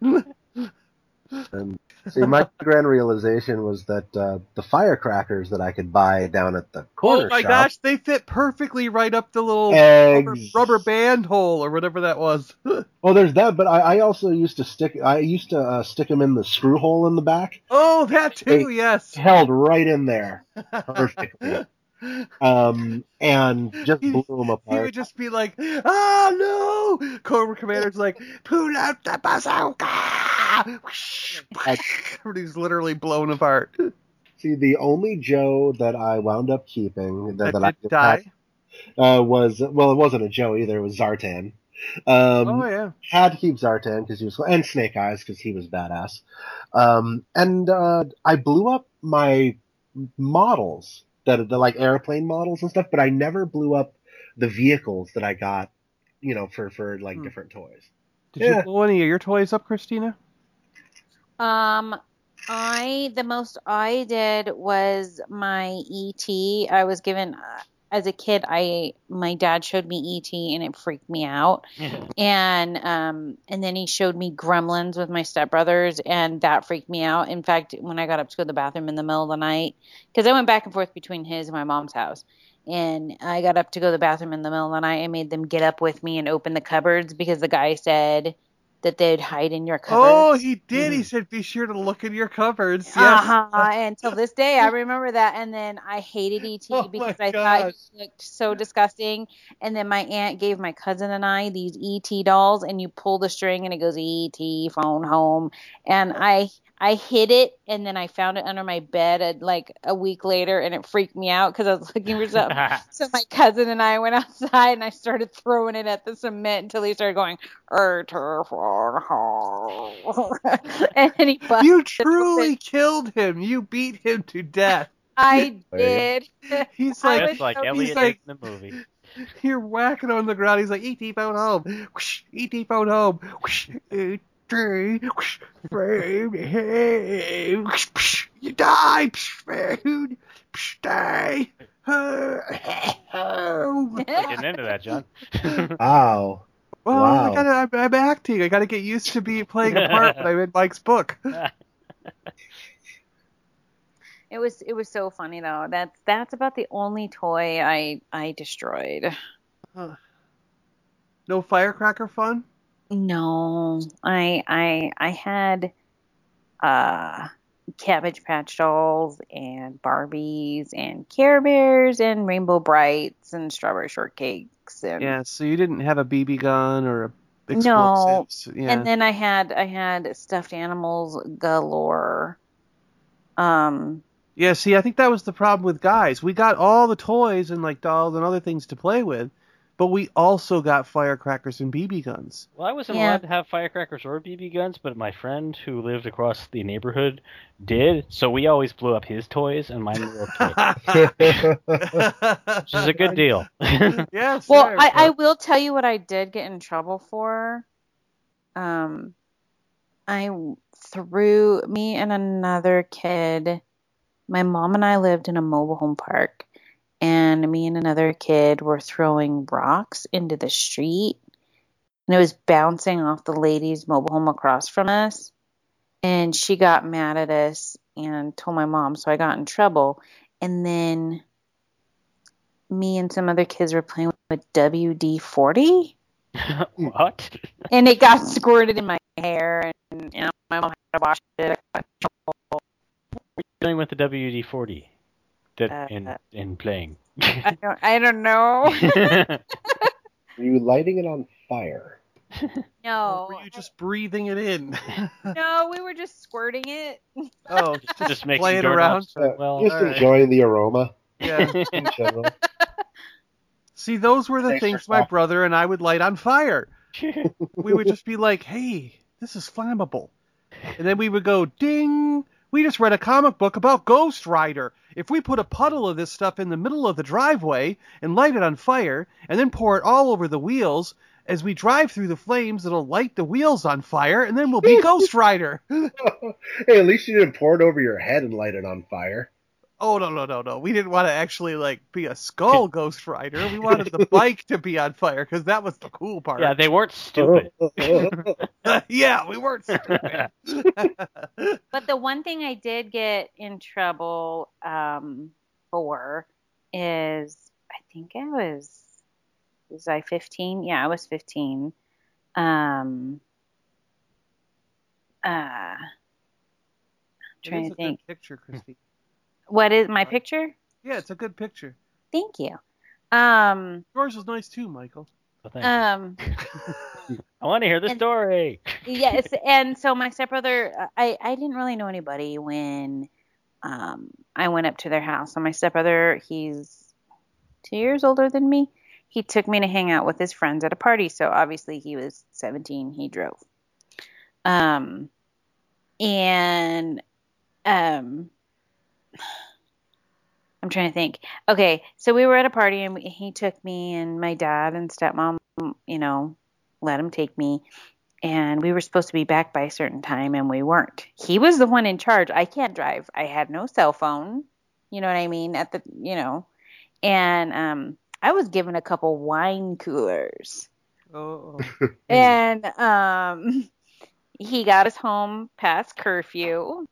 [SPEAKER 1] And see, my grand realization was that uh, the firecrackers that I could buy down at the corner
[SPEAKER 2] oh my
[SPEAKER 1] shop,
[SPEAKER 2] gosh, they fit perfectly right up the little rubber, rubber band hole or whatever that was.
[SPEAKER 1] Oh, there's that, but I, I also used to stick. I used to uh, stick them in the screw hole in the back,
[SPEAKER 2] oh, that too, yes.
[SPEAKER 1] held right in there perfectly, um, and just blew them
[SPEAKER 2] He
[SPEAKER 1] apart.
[SPEAKER 2] would just be like, "Oh no!" Cobra Commander's like, "Pull out the bazooka!" Everybody's literally blown apart.
[SPEAKER 1] See, the only Joe that I wound up keeping that,
[SPEAKER 2] That
[SPEAKER 1] that I
[SPEAKER 2] did die.
[SPEAKER 1] uh, was well, it wasn't a Joe either. It was Zartan. Um,
[SPEAKER 2] oh yeah.
[SPEAKER 1] had Hugh Zartan because he was and Snake Eyes because he was badass. Um, and uh, I blew up my models that the like airplane models and stuff, but I never blew up the vehicles that I got, you know, for for like
[SPEAKER 2] Hmm.
[SPEAKER 1] different toys.
[SPEAKER 2] Did
[SPEAKER 1] Yeah.
[SPEAKER 2] you blow any of your toys up, Christina?
[SPEAKER 5] Um, I the most I did was my ET. I was given uh, as a kid. I my dad showed me ET and it freaked me out. And um and then he showed me Gremlins with my stepbrothers and that freaked me out. In fact, when I got up to go to the bathroom in the middle of the night, because I went back and forth between his and my mom's house. And I got up to go to the bathroom in the middle of the night. I made them get up with me and open the cupboards because the guy said that they'd hide in your cupboards.
[SPEAKER 2] Oh, he did. He said, "Be sure to look in your cupboards." Yes.
[SPEAKER 5] Uh-huh. And till this day, I remember that. And then I hated ET
[SPEAKER 2] Oh
[SPEAKER 5] because
[SPEAKER 2] my
[SPEAKER 5] I thought
[SPEAKER 2] gosh.
[SPEAKER 5] he looked so disgusting. And then my aunt gave my cousin and I these ET dolls, and you pull the string and it goes ET phone home. And I I hid it, and then I found it under my bed at, like a week later, and it freaked me out because I was looking for something. So my cousin and I went outside and I started throwing it at the cement until he started going, "Er, turf, ho." and he busted
[SPEAKER 2] You truly
[SPEAKER 5] open.
[SPEAKER 2] killed him. You beat him to death.
[SPEAKER 5] I did.
[SPEAKER 2] He's like,
[SPEAKER 5] was
[SPEAKER 3] Just like
[SPEAKER 5] so-
[SPEAKER 3] Elliot
[SPEAKER 2] he's like-
[SPEAKER 3] in the movie.
[SPEAKER 2] you're whacking on the ground. He's like, ET phone home. ET phone home. Whoosh, ET, whoosh, phone home. Whoosh, psh, You die. Psh, phone. Psh, die. Home.
[SPEAKER 3] Getting into that, John.
[SPEAKER 1] Wow.
[SPEAKER 2] Well,
[SPEAKER 1] Wow.
[SPEAKER 2] I gotta, I'm, I'm acting. I gotta get used to be playing a part when I'm in Mike's book.
[SPEAKER 5] It was it was so funny though. That's that's about the only toy I I destroyed. Huh.
[SPEAKER 2] No firecracker fun?
[SPEAKER 5] No, I I I had uh Cabbage Patch dolls and Barbies and Care Bears and Rainbow Brights and Strawberry Shortcakes and
[SPEAKER 2] Yeah, so you didn't have a BB gun or a
[SPEAKER 5] No.
[SPEAKER 2] Yeah.
[SPEAKER 5] and then I had I had stuffed animals galore. Um
[SPEAKER 2] Yeah, see, I think that was the problem with guys. We got all the toys and like dolls and other things to play with, but we also got firecrackers and BB guns.
[SPEAKER 3] Well, I wasn't
[SPEAKER 5] Yeah.
[SPEAKER 3] allowed to have firecrackers or BB guns, but my friend who lived across the neighborhood did. So we always blew up his toys, and mine were okay, which is a good deal.
[SPEAKER 2] yes.
[SPEAKER 5] Well,
[SPEAKER 2] sir.
[SPEAKER 5] I, I will tell you what I did get in trouble for. Um, I threw me and another kid. My mom and I lived in a mobile home park, and me and another kid were throwing rocks into the street and it was bouncing off the lady's mobile home across from us and she got mad at us and told my mom so i got in trouble. And then me and some other kids were playing with wd-40
[SPEAKER 3] what?
[SPEAKER 5] And it got squirted in my hair and, and my mom had to wash it.
[SPEAKER 3] Were you playing with the wd-40 interested
[SPEAKER 5] uh,
[SPEAKER 3] in in playing?
[SPEAKER 5] I don't, I don't know.
[SPEAKER 1] Are you lighting it on fire?
[SPEAKER 5] No.
[SPEAKER 2] Or were you just breathing it in?
[SPEAKER 5] no, we were just squirting it.
[SPEAKER 2] Oh,
[SPEAKER 3] just, just,
[SPEAKER 2] just making
[SPEAKER 3] it
[SPEAKER 2] around.
[SPEAKER 3] Uh, well,
[SPEAKER 1] just
[SPEAKER 2] right.
[SPEAKER 1] enjoying the aroma.
[SPEAKER 2] Yeah. See, those were the
[SPEAKER 1] Thanks
[SPEAKER 2] things my brother and I would light on fire. we would just be like, "Hey, this is flammable," and then we would go ding, we just read a comic book about Ghost Rider. If we put a puddle of this stuff in the middle of the driveway and light it on fire, and then pour it all over the wheels, as we drive through the flames, it'll light the wheels on fire, and then we'll be Ghost Rider.
[SPEAKER 1] hey, at least you didn't pour it over your head and light it on fire.
[SPEAKER 2] Oh no no no no! We didn't want to actually like be a skull Ghost Rider. We wanted the bike to be on fire because that was the cool part.
[SPEAKER 3] yeah, they weren't stupid.
[SPEAKER 2] yeah, we weren't stupid.
[SPEAKER 5] But the one thing I did get in trouble um, for is I think I was was I 15? Yeah, I was 15. Um, uh, I'm trying to think.
[SPEAKER 2] picture, Christine.
[SPEAKER 5] What is my picture?
[SPEAKER 2] Yeah, it's a good picture.
[SPEAKER 5] Thank you. Um,
[SPEAKER 2] Yours was nice too, Michael.
[SPEAKER 3] Well,
[SPEAKER 5] um,
[SPEAKER 3] I want to hear the
[SPEAKER 5] and-
[SPEAKER 3] story.
[SPEAKER 5] yes, and so my stepbrother, I I didn't really know anybody when um I went up to their house. So my stepbrother, he's two years older than me. he took me to hang out with his friends at a party. So obviously he was 17. He drove. Um, and um, I'm trying to think. Okay, so we were at a party and we, he took me and my dad and stepmom, you know, let him take me. And we were supposed to be back by a certain time and we weren't. He was the one in charge. I can't drive. I had no cell phone. You know what I mean? At the, you know, and um I was given a couple wine coolers.
[SPEAKER 2] Oh,
[SPEAKER 5] And um he got us home past curfew.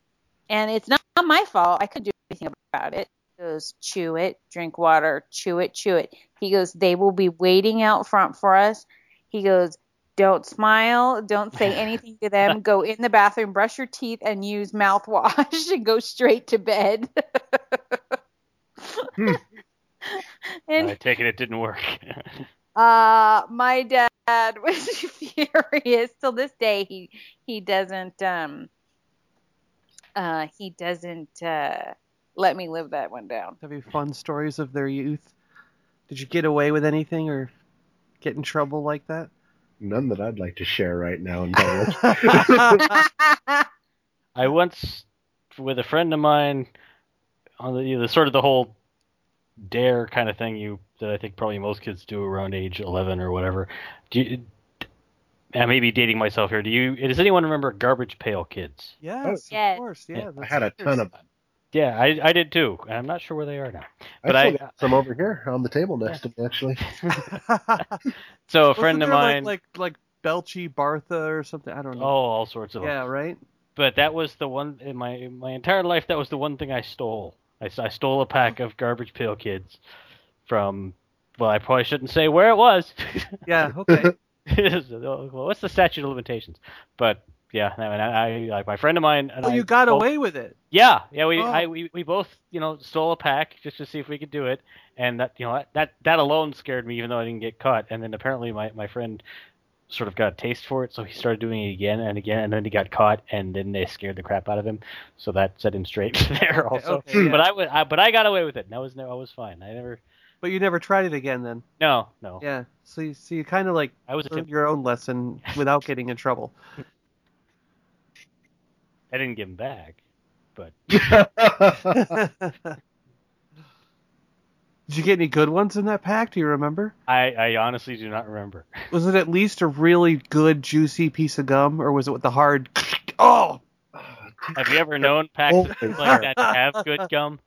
[SPEAKER 5] And it's not my fault. I couldn't do anything about it. He goes, chew it, drink water, chew it, chew it. He goes, they will be waiting out front for us. He goes, don't smile, don't say anything to them. Go in the bathroom, brush your teeth, and use mouthwash and go straight to bed. and
[SPEAKER 3] I take it it didn't work.
[SPEAKER 5] uh, my dad was furious. Till this day, he he doesn't um uh he doesn't uh let me live that one down.
[SPEAKER 2] have you fun stories of their youth? Did you get away with anything or get in trouble like that?
[SPEAKER 1] None that I'd like to share right now in public.
[SPEAKER 3] I once, with a friend of mine, on the, the sort of the whole dare kind of thing you that I think probably most kids do around age 11 or whatever. Do you, I may be dating myself here. Do you? Does anyone remember Garbage Pail Kids?
[SPEAKER 2] Yes,
[SPEAKER 5] Yes.
[SPEAKER 2] of course. Yeah,
[SPEAKER 1] I had a ton of.
[SPEAKER 3] Yeah, I, I did too. I'm not sure where they are now. But
[SPEAKER 1] I
[SPEAKER 3] I-
[SPEAKER 1] got some over here on the table next to me, actually.
[SPEAKER 3] So a friend of mine.
[SPEAKER 2] like like Belchy Bartha or something. I don't know.
[SPEAKER 3] oh, all sorts of them.
[SPEAKER 2] yeah, right.
[SPEAKER 3] But that was the one in my in my entire life. That was the one thing I stole. I, I stole a pack of Garbage Pail Kids from. Well, I probably shouldn't say where it was.
[SPEAKER 2] Yeah, okay.
[SPEAKER 3] well, what's the statute of limitations? But yeah, no, and I, I like my friend of mine. And
[SPEAKER 2] oh,
[SPEAKER 3] I
[SPEAKER 2] you got
[SPEAKER 3] both-
[SPEAKER 2] away with it.
[SPEAKER 3] Yeah, yeah. We
[SPEAKER 2] Oh.
[SPEAKER 3] I we, we both you know stole a pack just to see if we could do it, and that you know that that alone scared me, even though I didn't get caught. And then apparently my my friend sort of got a taste for it, so he started doing it again and again, and then he got caught, and then they scared the crap out of him. So that set him straight there also.
[SPEAKER 2] okay, yeah.
[SPEAKER 3] But I, I but I got away with it. And that was I was fine. I never.
[SPEAKER 2] But you never tried it again then.
[SPEAKER 3] No, no.
[SPEAKER 2] Yeah. So you, so you kind of like
[SPEAKER 3] I was a
[SPEAKER 2] learned
[SPEAKER 3] tip.
[SPEAKER 2] your own lesson without getting in trouble.
[SPEAKER 3] I didn't give him back, but
[SPEAKER 2] Did you get any good ones in that pack? Do you remember?
[SPEAKER 3] I, I honestly do not remember.
[SPEAKER 2] Was it at least a really good, juicy piece of gum, or was it with the hard? Oh,
[SPEAKER 3] Have you ever known packs
[SPEAKER 1] Oh,
[SPEAKER 3] like that to have good gum?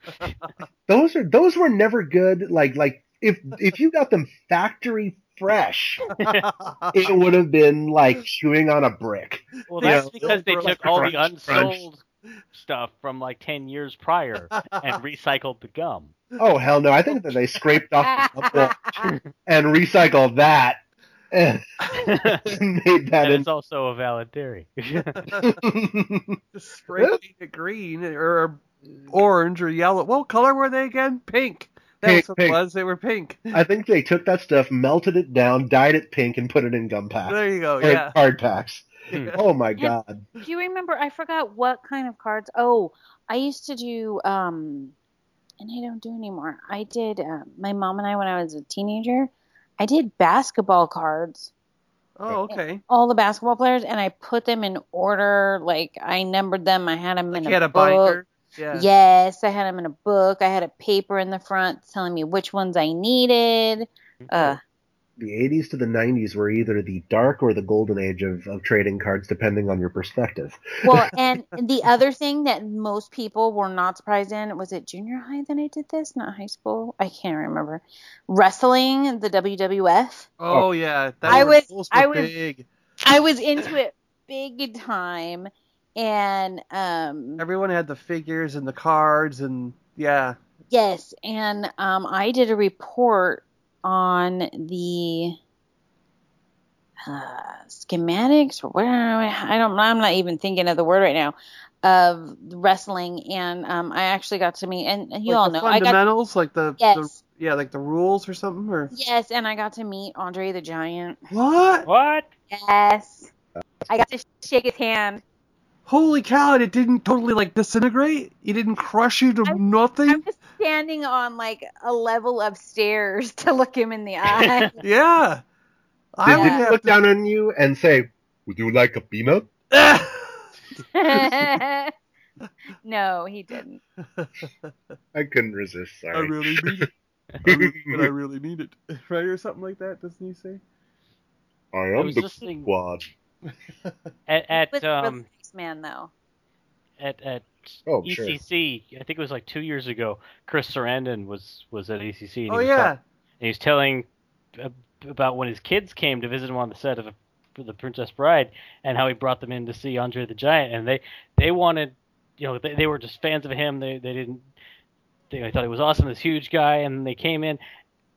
[SPEAKER 1] those are those were never good. Like like if if you got them factory fresh, it would have been like chewing on a brick.
[SPEAKER 3] Well,
[SPEAKER 2] Yeah.
[SPEAKER 3] that's because they
[SPEAKER 2] Crunch,
[SPEAKER 3] took all the
[SPEAKER 1] crunch, crunch.
[SPEAKER 3] unsold stuff from like 10 years prior and recycled the gum.
[SPEAKER 1] Oh hell no! I think that they scraped off the bubble and recycled that and made that
[SPEAKER 3] and
[SPEAKER 1] in.
[SPEAKER 3] it's also a valid theory.
[SPEAKER 2] Just spray paint it green or orange or yellow. What color were they again? Pink. That
[SPEAKER 1] Pink,
[SPEAKER 2] what
[SPEAKER 1] pink.
[SPEAKER 2] it was. They were pink.
[SPEAKER 1] I think they took that stuff, melted it down, dyed it pink, and put it in gum packs
[SPEAKER 2] There you go.
[SPEAKER 1] or
[SPEAKER 2] Yeah.
[SPEAKER 1] card packs.
[SPEAKER 3] Hmm.
[SPEAKER 1] Oh my god!
[SPEAKER 5] Do you remember? I forgot what kind of cards. Oh, I used to do, um, and I don't do anymore. I did. Uh, my mom and I, when I was a teenager, I did basketball cards.
[SPEAKER 2] Oh, okay.
[SPEAKER 5] All the basketball players, and I put them in order. Like I numbered them. I had them
[SPEAKER 2] Like
[SPEAKER 5] in
[SPEAKER 2] you
[SPEAKER 5] a
[SPEAKER 2] had a
[SPEAKER 5] book.
[SPEAKER 2] binder. Yeah.
[SPEAKER 5] Yes, I had them in a book. I had a paper in the front telling me which ones I needed. Uh,
[SPEAKER 1] The 80s to the 90s were either the dark or the golden age of, of trading cards, depending on your perspective.
[SPEAKER 5] well, and the other thing that most people were not surprised in was it junior high that I did this, not high school. I can't remember. Wrestling, the WWF.
[SPEAKER 2] Oh, yeah. That
[SPEAKER 5] I
[SPEAKER 2] were-
[SPEAKER 5] was- I was-
[SPEAKER 2] big.
[SPEAKER 5] I was into it big time, and um,
[SPEAKER 2] Everyone had the figures and the cards and yeah.
[SPEAKER 5] yes, and um, I did a report on the uh, schematics or what I don't I'm not even thinking of the word right now of wrestling and um, I actually got to meet and you
[SPEAKER 2] like
[SPEAKER 5] all
[SPEAKER 2] the
[SPEAKER 5] know I got
[SPEAKER 2] fundamentals, like the, the
[SPEAKER 5] yes
[SPEAKER 2] yeah, like the rules or something or
[SPEAKER 5] yes and I got to meet Andre the Giant
[SPEAKER 2] what?
[SPEAKER 3] what?
[SPEAKER 5] yes I got to shake his hand
[SPEAKER 2] holy cow! And it didn't totally like disintegrate. It didn't crush you to nothing.
[SPEAKER 5] I was standing on like a level of stairs to look him in the eye.
[SPEAKER 2] yeah. I
[SPEAKER 1] Did
[SPEAKER 2] would
[SPEAKER 1] he
[SPEAKER 2] have
[SPEAKER 1] look
[SPEAKER 2] to-
[SPEAKER 1] down on you and say, "Would you like a peanut?"
[SPEAKER 5] no, he didn't.
[SPEAKER 1] I couldn't resist. Sorry.
[SPEAKER 2] I really mean it. I really, but I really mean it. Right or something like that, doesn't he say?
[SPEAKER 1] I
[SPEAKER 3] I
[SPEAKER 1] am
[SPEAKER 3] was
[SPEAKER 1] the
[SPEAKER 3] listening
[SPEAKER 1] squad.
[SPEAKER 3] at at um
[SPEAKER 5] Release Man though.
[SPEAKER 3] at at
[SPEAKER 1] Oh, sure.
[SPEAKER 3] ECC. I think it was like two years ago. Chris Sarandon was was at ECC. And
[SPEAKER 2] Oh
[SPEAKER 3] he was
[SPEAKER 2] yeah.
[SPEAKER 3] talk- and he was telling uh, about when his kids came to visit him on the set of for the Princess Bride, and how he brought them in to see Andre the Giant, and they they wanted, you know, they, they were just fans of him. They they didn't. They thought he was awesome, this huge guy, and they came in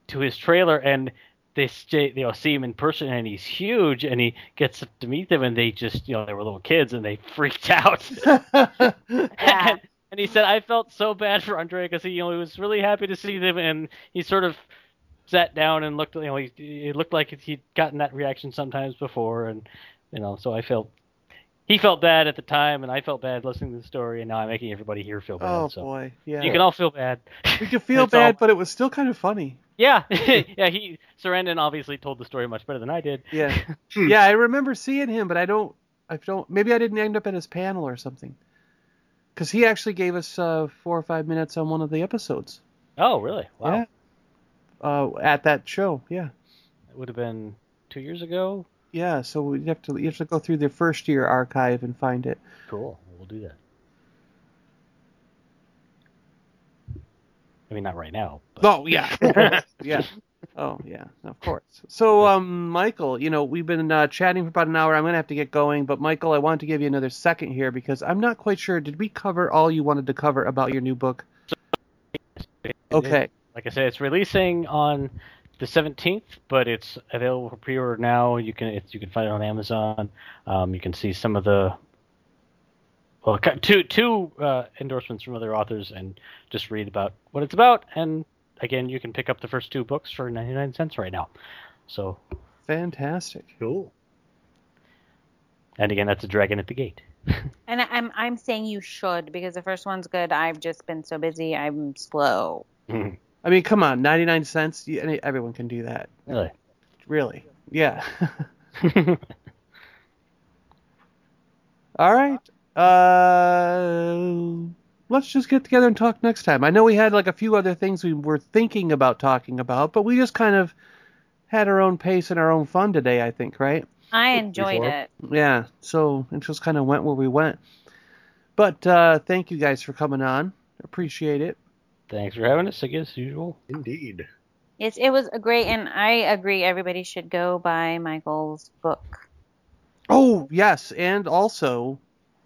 [SPEAKER 3] to his trailer and they stay, you know, see him in person, and he's huge, and he gets to meet them, and they just, you know, they were little kids, and they freaked out.
[SPEAKER 5] Yeah.
[SPEAKER 3] and, and he said, I felt so bad for Andre because he, you know, he was really happy to see them, and he sort of sat down and looked, you know, he, it looked like he'd gotten that reaction sometimes before, and you know, so I felt. He felt bad at the time, and I felt bad listening to the story, and now I'm making everybody here feel bad.
[SPEAKER 2] oh
[SPEAKER 3] so
[SPEAKER 2] boy. Yeah.
[SPEAKER 3] you can all feel bad.
[SPEAKER 2] we can feel
[SPEAKER 3] That's all.
[SPEAKER 2] bad, but it was still kind of funny.
[SPEAKER 3] Yeah, yeah. He Sarandon obviously told the story much better than I did.
[SPEAKER 2] Yeah.
[SPEAKER 1] Hmm.
[SPEAKER 2] yeah, I remember seeing him, but I don't. I don't. Maybe I didn't end up at his panel or something. Because he actually gave us uh, four or five minutes on one of the episodes.
[SPEAKER 3] Oh, really? Wow.
[SPEAKER 2] Yeah. Uh, at that show. Yeah.
[SPEAKER 3] It would have been two years ago.
[SPEAKER 2] Yeah. So we have to. You have to go through the first year archive and find it.
[SPEAKER 3] Cool. We'll do that. Mean, not right now. But...
[SPEAKER 2] Oh yeah. yeah. Oh yeah, of course. So, um, Michael, you know, we've been uh, chatting for about an hour. I'm gonna have to get going, but Michael, I want to give you another second here because I'm not quite sure. Did we cover all you wanted to cover about your new book? Okay.
[SPEAKER 3] Like I said, it's releasing on the 17th, but it's available for pre-order now. You can it's, you can find it on Amazon. Um, you can see some of the well, two two uh, endorsements from other authors, and just read about what it's about. And again, you can pick up the first two books for 99 cents right now. So,
[SPEAKER 2] Fantastic.
[SPEAKER 1] Cool.
[SPEAKER 3] and again, that's a Dragon at the Gate.
[SPEAKER 5] And I- I'm I'm saying you should because the first one's good. I've just been so busy. I'm slow.
[SPEAKER 2] I mean, come on, 99 cents. You, any- everyone can do that.
[SPEAKER 3] really.
[SPEAKER 2] Really? Yeah. All right. Uh, let's just get together and talk next time. I know we had like a few other things we were thinking about talking about, but we just kind of had our own pace and our own fun today. I think, right?
[SPEAKER 5] I enjoyed
[SPEAKER 1] Before.
[SPEAKER 5] it.
[SPEAKER 2] Yeah. So it just kind of went where we went. But uh, thank you guys for coming on. Appreciate it.
[SPEAKER 3] Thanks for having us. I guess as usual.
[SPEAKER 1] Indeed.
[SPEAKER 5] Yes, it was a great, and I agree. Everybody should go buy Michael's book.
[SPEAKER 2] Oh, yes, and also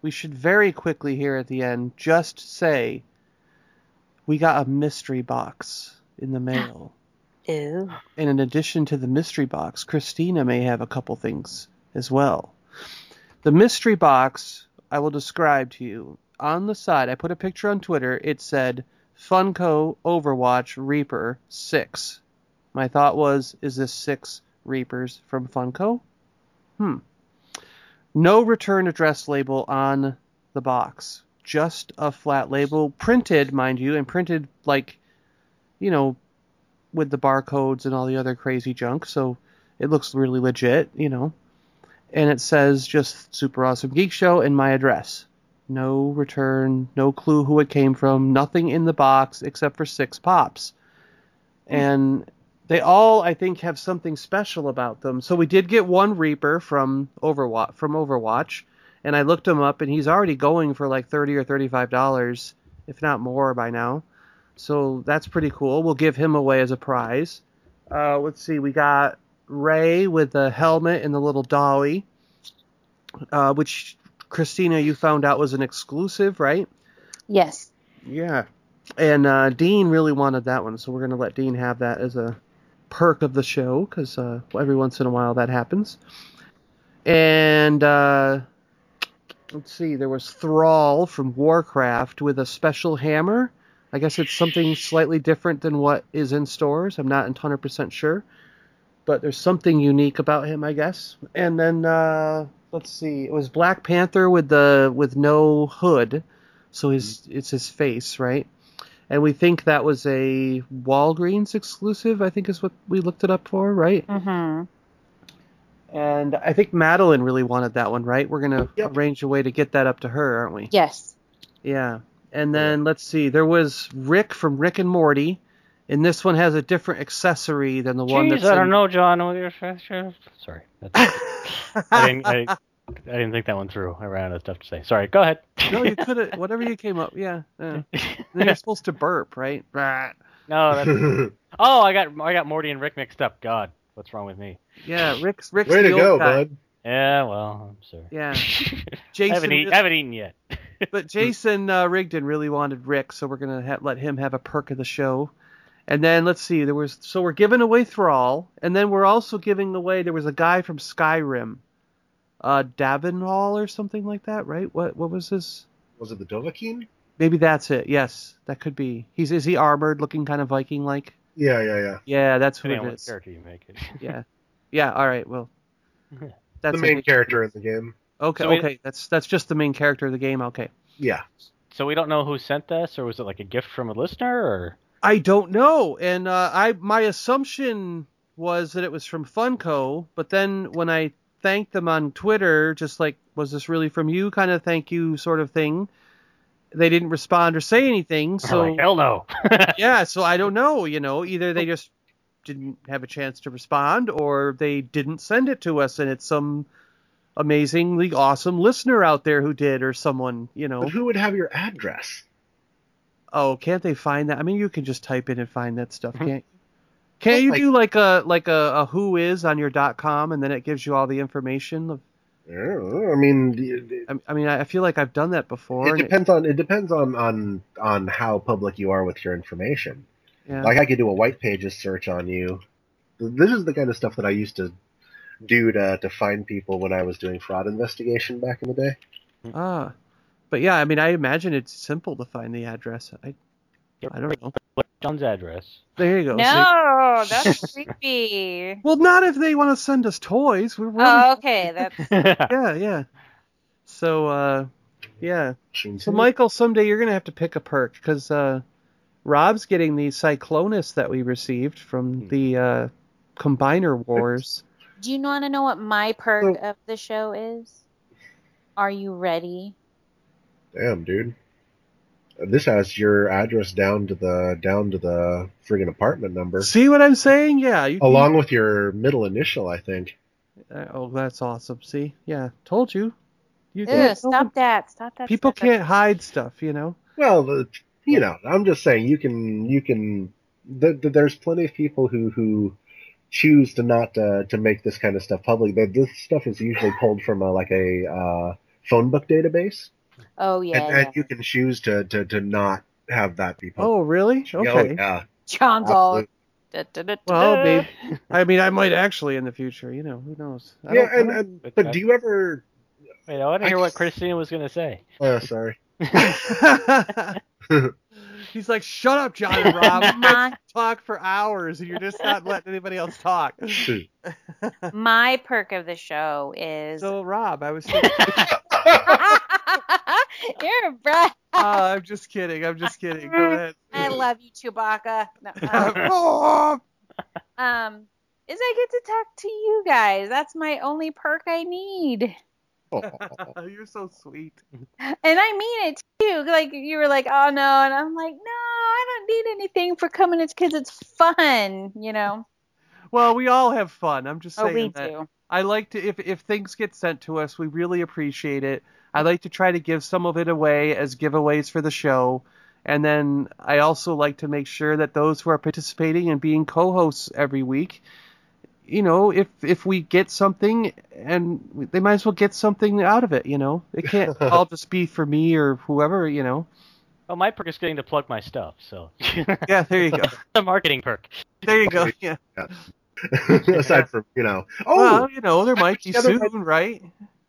[SPEAKER 2] we should very quickly here at the end just say we got a mystery box in the mail.
[SPEAKER 5] Ew.
[SPEAKER 2] And in addition to the mystery box, Christina may have a couple things as well. The mystery box I will describe to you. On the side, I put a picture on Twitter. It said Funko Overwatch Reaper 6. My thought was, is this six Reapers from Funko? Hmm. No return address label on the box. Just a flat label, printed, mind you, and printed like, you know, with the barcodes and all the other crazy junk. So it looks really legit, you know. And it says just Super Awesome Geek Show and my address. No return, no clue who it came from, nothing in the box except for six pops. And they all, I think, have something special about them. So we did get one Reaper from Overwatch, from Overwatch, and I looked him up, and he's already going for like thirty or thirty-five dollars, if not more, by now. So that's pretty cool. We'll give him away as a prize. Uh, let's see, we got Ray with the helmet and the little dolly, uh, which Christina, you found out was an exclusive, right?
[SPEAKER 5] Yes.
[SPEAKER 2] Yeah. And uh, Dean really wanted that one, so we're going to let Dean have that as a perk of the show because uh, every once in a while that happens. And uh, let's see, there was Thrall from Warcraft with a special hammer. I guess it's something slightly different than what is in stores. I'm not 100% sure. but there's something unique about him, I guess. And then uh, let's see, it was Black Panther with the with no hood, so his it's his face, right? And we think that was a Walgreens exclusive. I think is what we looked it up for, right?
[SPEAKER 5] Mm-hmm.
[SPEAKER 2] And I think Madeline really wanted that one, right? We're gonna
[SPEAKER 1] Yep.
[SPEAKER 2] arrange a way to get that up to her, aren't we?
[SPEAKER 5] Yes.
[SPEAKER 2] Yeah. And then let's see, there was Rick from Rick and Morty, and this one has a different accessory than the one
[SPEAKER 3] Jeez,
[SPEAKER 2] that's
[SPEAKER 3] I don't
[SPEAKER 2] in-
[SPEAKER 3] know, John. Sorry, that's, I didn't. I, I didn't think that one through. I ran out of stuff to say. Sorry. Go ahead.
[SPEAKER 2] no, you could have whatever you came up. Yeah. yeah. Then you're supposed to burp, right?
[SPEAKER 3] No, that's, oh, I got I got Morty and Rick mixed up. God, what's wrong with me?
[SPEAKER 2] Yeah, Rick's Rick's
[SPEAKER 1] Way
[SPEAKER 2] the
[SPEAKER 1] to
[SPEAKER 2] old
[SPEAKER 1] go,
[SPEAKER 2] guy.
[SPEAKER 1] bud.
[SPEAKER 3] Yeah, well, I'm sorry.
[SPEAKER 2] Yeah.
[SPEAKER 3] I
[SPEAKER 2] Jason,
[SPEAKER 3] haven't, eat,
[SPEAKER 2] just-
[SPEAKER 3] haven't eaten yet.
[SPEAKER 2] but Jason uh, Rigdon really wanted Rick, so we're gonna ha- let him have a perk of the show. And then let's see, there was so we're giving away Thrall, and then we're also giving away there was a guy from Skyrim, uh, Davinhall or something like that, right? What what was his?
[SPEAKER 1] Was it the Dovahkiin?
[SPEAKER 2] Maybe that's it. Yes, that could be. He's is he armored, looking kind of Viking like?
[SPEAKER 1] Yeah, yeah, yeah.
[SPEAKER 2] Yeah, that's who
[SPEAKER 3] Depending on
[SPEAKER 2] it
[SPEAKER 3] what
[SPEAKER 2] is.
[SPEAKER 3] character you make it.
[SPEAKER 2] Yeah, yeah. All right, well, that's
[SPEAKER 1] the main
[SPEAKER 2] big-
[SPEAKER 1] character in the game.
[SPEAKER 2] Okay,
[SPEAKER 3] So we-
[SPEAKER 2] okay, that's that's just the main character of the game. Okay.
[SPEAKER 1] Yeah.
[SPEAKER 3] So we don't know who sent this, or was it like a gift from a listener, or
[SPEAKER 2] I don't know, and uh, I my assumption was that it was from Funko, but then when I thanked them on Twitter, just like was this really from you, kind of thank you sort of thing, they didn't respond or say anything. So
[SPEAKER 3] like, hell no.
[SPEAKER 2] yeah, so I don't know. You know, either they just didn't have a chance to respond, or they didn't send it to us, and it's some amazingly awesome listener out there who did, or someone, you know.
[SPEAKER 1] But who would have your address?
[SPEAKER 2] Oh, can't they find that? I mean, you can just type in and find that stuff, mm-hmm. can't you? Can't you
[SPEAKER 1] Like-
[SPEAKER 2] do like a like a, a who is on your dot com and then it gives you all the information? Of,
[SPEAKER 1] I. I mean,
[SPEAKER 2] I, I mean, I feel like I've done that before.
[SPEAKER 1] it
[SPEAKER 2] and
[SPEAKER 1] depends on it depends on on on how public you are with your information.
[SPEAKER 2] yeah.
[SPEAKER 1] Like I could do a white pages search on you. This is the kind of stuff that I used to do to to find people when I was doing fraud investigation back in the day.
[SPEAKER 2] ah, but yeah, I mean, I imagine it's simple to find the address. I I don't know.
[SPEAKER 3] John's address.
[SPEAKER 2] There you go. See?
[SPEAKER 5] No, that's creepy.
[SPEAKER 2] Well, not if they want to send us toys. We're, we're
[SPEAKER 5] Oh, okay. That's
[SPEAKER 2] yeah, yeah. So, uh, yeah. So,
[SPEAKER 1] So
[SPEAKER 2] Michael, someday you're gonna have to pick a perk because uh, Rob's getting the Cyclonus that we received from the uh, Combiner Wars.
[SPEAKER 5] Do you want to know what my perk
[SPEAKER 1] So-
[SPEAKER 5] of the show is? Are you ready?
[SPEAKER 1] damn, dude. This has your address down to the down to the friggin' apartment number,
[SPEAKER 2] See what I'm saying? Yeah. You,
[SPEAKER 1] along with your middle initial, I think.
[SPEAKER 2] Uh, oh, that's awesome. See? Yeah. Told you. You
[SPEAKER 5] Ew, stop that. Stop that.
[SPEAKER 2] People
[SPEAKER 5] stop
[SPEAKER 2] can't hide stuff, you know.
[SPEAKER 1] Well, the, you know, I'm just saying you can you can. Th- th- there's plenty of people who who choose to not uh, to make this kind of stuff public. That this stuff is usually pulled from a like a uh, phone book database,
[SPEAKER 5] Oh yeah.
[SPEAKER 1] and, and you can choose to, to to not have that be public.
[SPEAKER 2] Oh, really?
[SPEAKER 1] Oh,
[SPEAKER 2] Okay.
[SPEAKER 1] yeah.
[SPEAKER 5] John's all.
[SPEAKER 1] Absolutely.
[SPEAKER 5] da, da, da,
[SPEAKER 2] Well,
[SPEAKER 5] da.
[SPEAKER 2] maybe. I mean, I might actually in the future. You know, who knows? I
[SPEAKER 1] Yeah, and, and
[SPEAKER 3] But
[SPEAKER 1] but
[SPEAKER 3] that-
[SPEAKER 1] do you ever?
[SPEAKER 3] Wait, I want to
[SPEAKER 1] I
[SPEAKER 3] hear what
[SPEAKER 1] just-
[SPEAKER 3] Christina was going to say.
[SPEAKER 1] Uh, sorry.
[SPEAKER 2] He's like, shut up, John and Rob.
[SPEAKER 5] My,
[SPEAKER 2] talk for hours, and you're just not letting anybody else talk.
[SPEAKER 5] my perk of the show is.
[SPEAKER 2] So, Rob, I was.
[SPEAKER 5] You're a brat.
[SPEAKER 2] oh, I'm just kidding. I'm just kidding. Go ahead.
[SPEAKER 5] I love you, Chewbacca. No, um, um, is I get to talk to you guys. That's my only perk I need.
[SPEAKER 2] you're so sweet.
[SPEAKER 5] And I mean it too. Like you were like, oh no, and I'm like, no, I don't need anything for coming. It's because it's fun, you know.
[SPEAKER 2] Well, we all have fun. I'm just saying Oh,
[SPEAKER 5] we
[SPEAKER 2] that.
[SPEAKER 5] do.
[SPEAKER 2] I like to if if things get sent to us, we really appreciate it. I like to try to give some of it away as giveaways for the show. And then I also like to make sure that those who are participating and being co-hosts every week, you know, if if we get something and they might as well get something out of it, you know. It can't all just be for me or whoever, you know.
[SPEAKER 3] Oh, my perk is getting to plug my stuff, so
[SPEAKER 2] Yeah, there you go.
[SPEAKER 3] the marketing perk.
[SPEAKER 2] There you go. Yeah.
[SPEAKER 1] Aside from you know, oh,
[SPEAKER 2] Well, you know, there might be soon, right?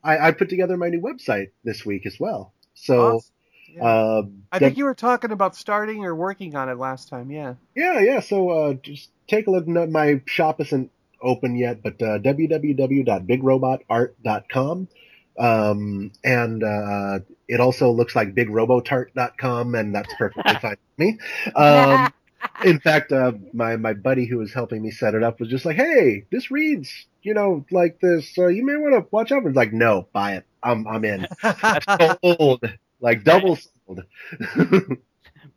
[SPEAKER 1] I, I put together my new website this week as well. So,
[SPEAKER 2] Awesome. Yeah.
[SPEAKER 1] uh,
[SPEAKER 2] I think you were talking about starting or working on it last time. Yeah.
[SPEAKER 1] yeah, yeah. So uh, just take a look. No, My shop isn't open yet, but uh, www.bigrobotart.com. Um, and uh, it also looks like bigrobotart.com, and that's perfectly fine with me. Um, in fact, uh, my my buddy who was helping me set it up was just like, "Hey, this reads, you know, like this. So you may want to watch out." And like, "No, buy it. I'm I'm in." sold, like double sold.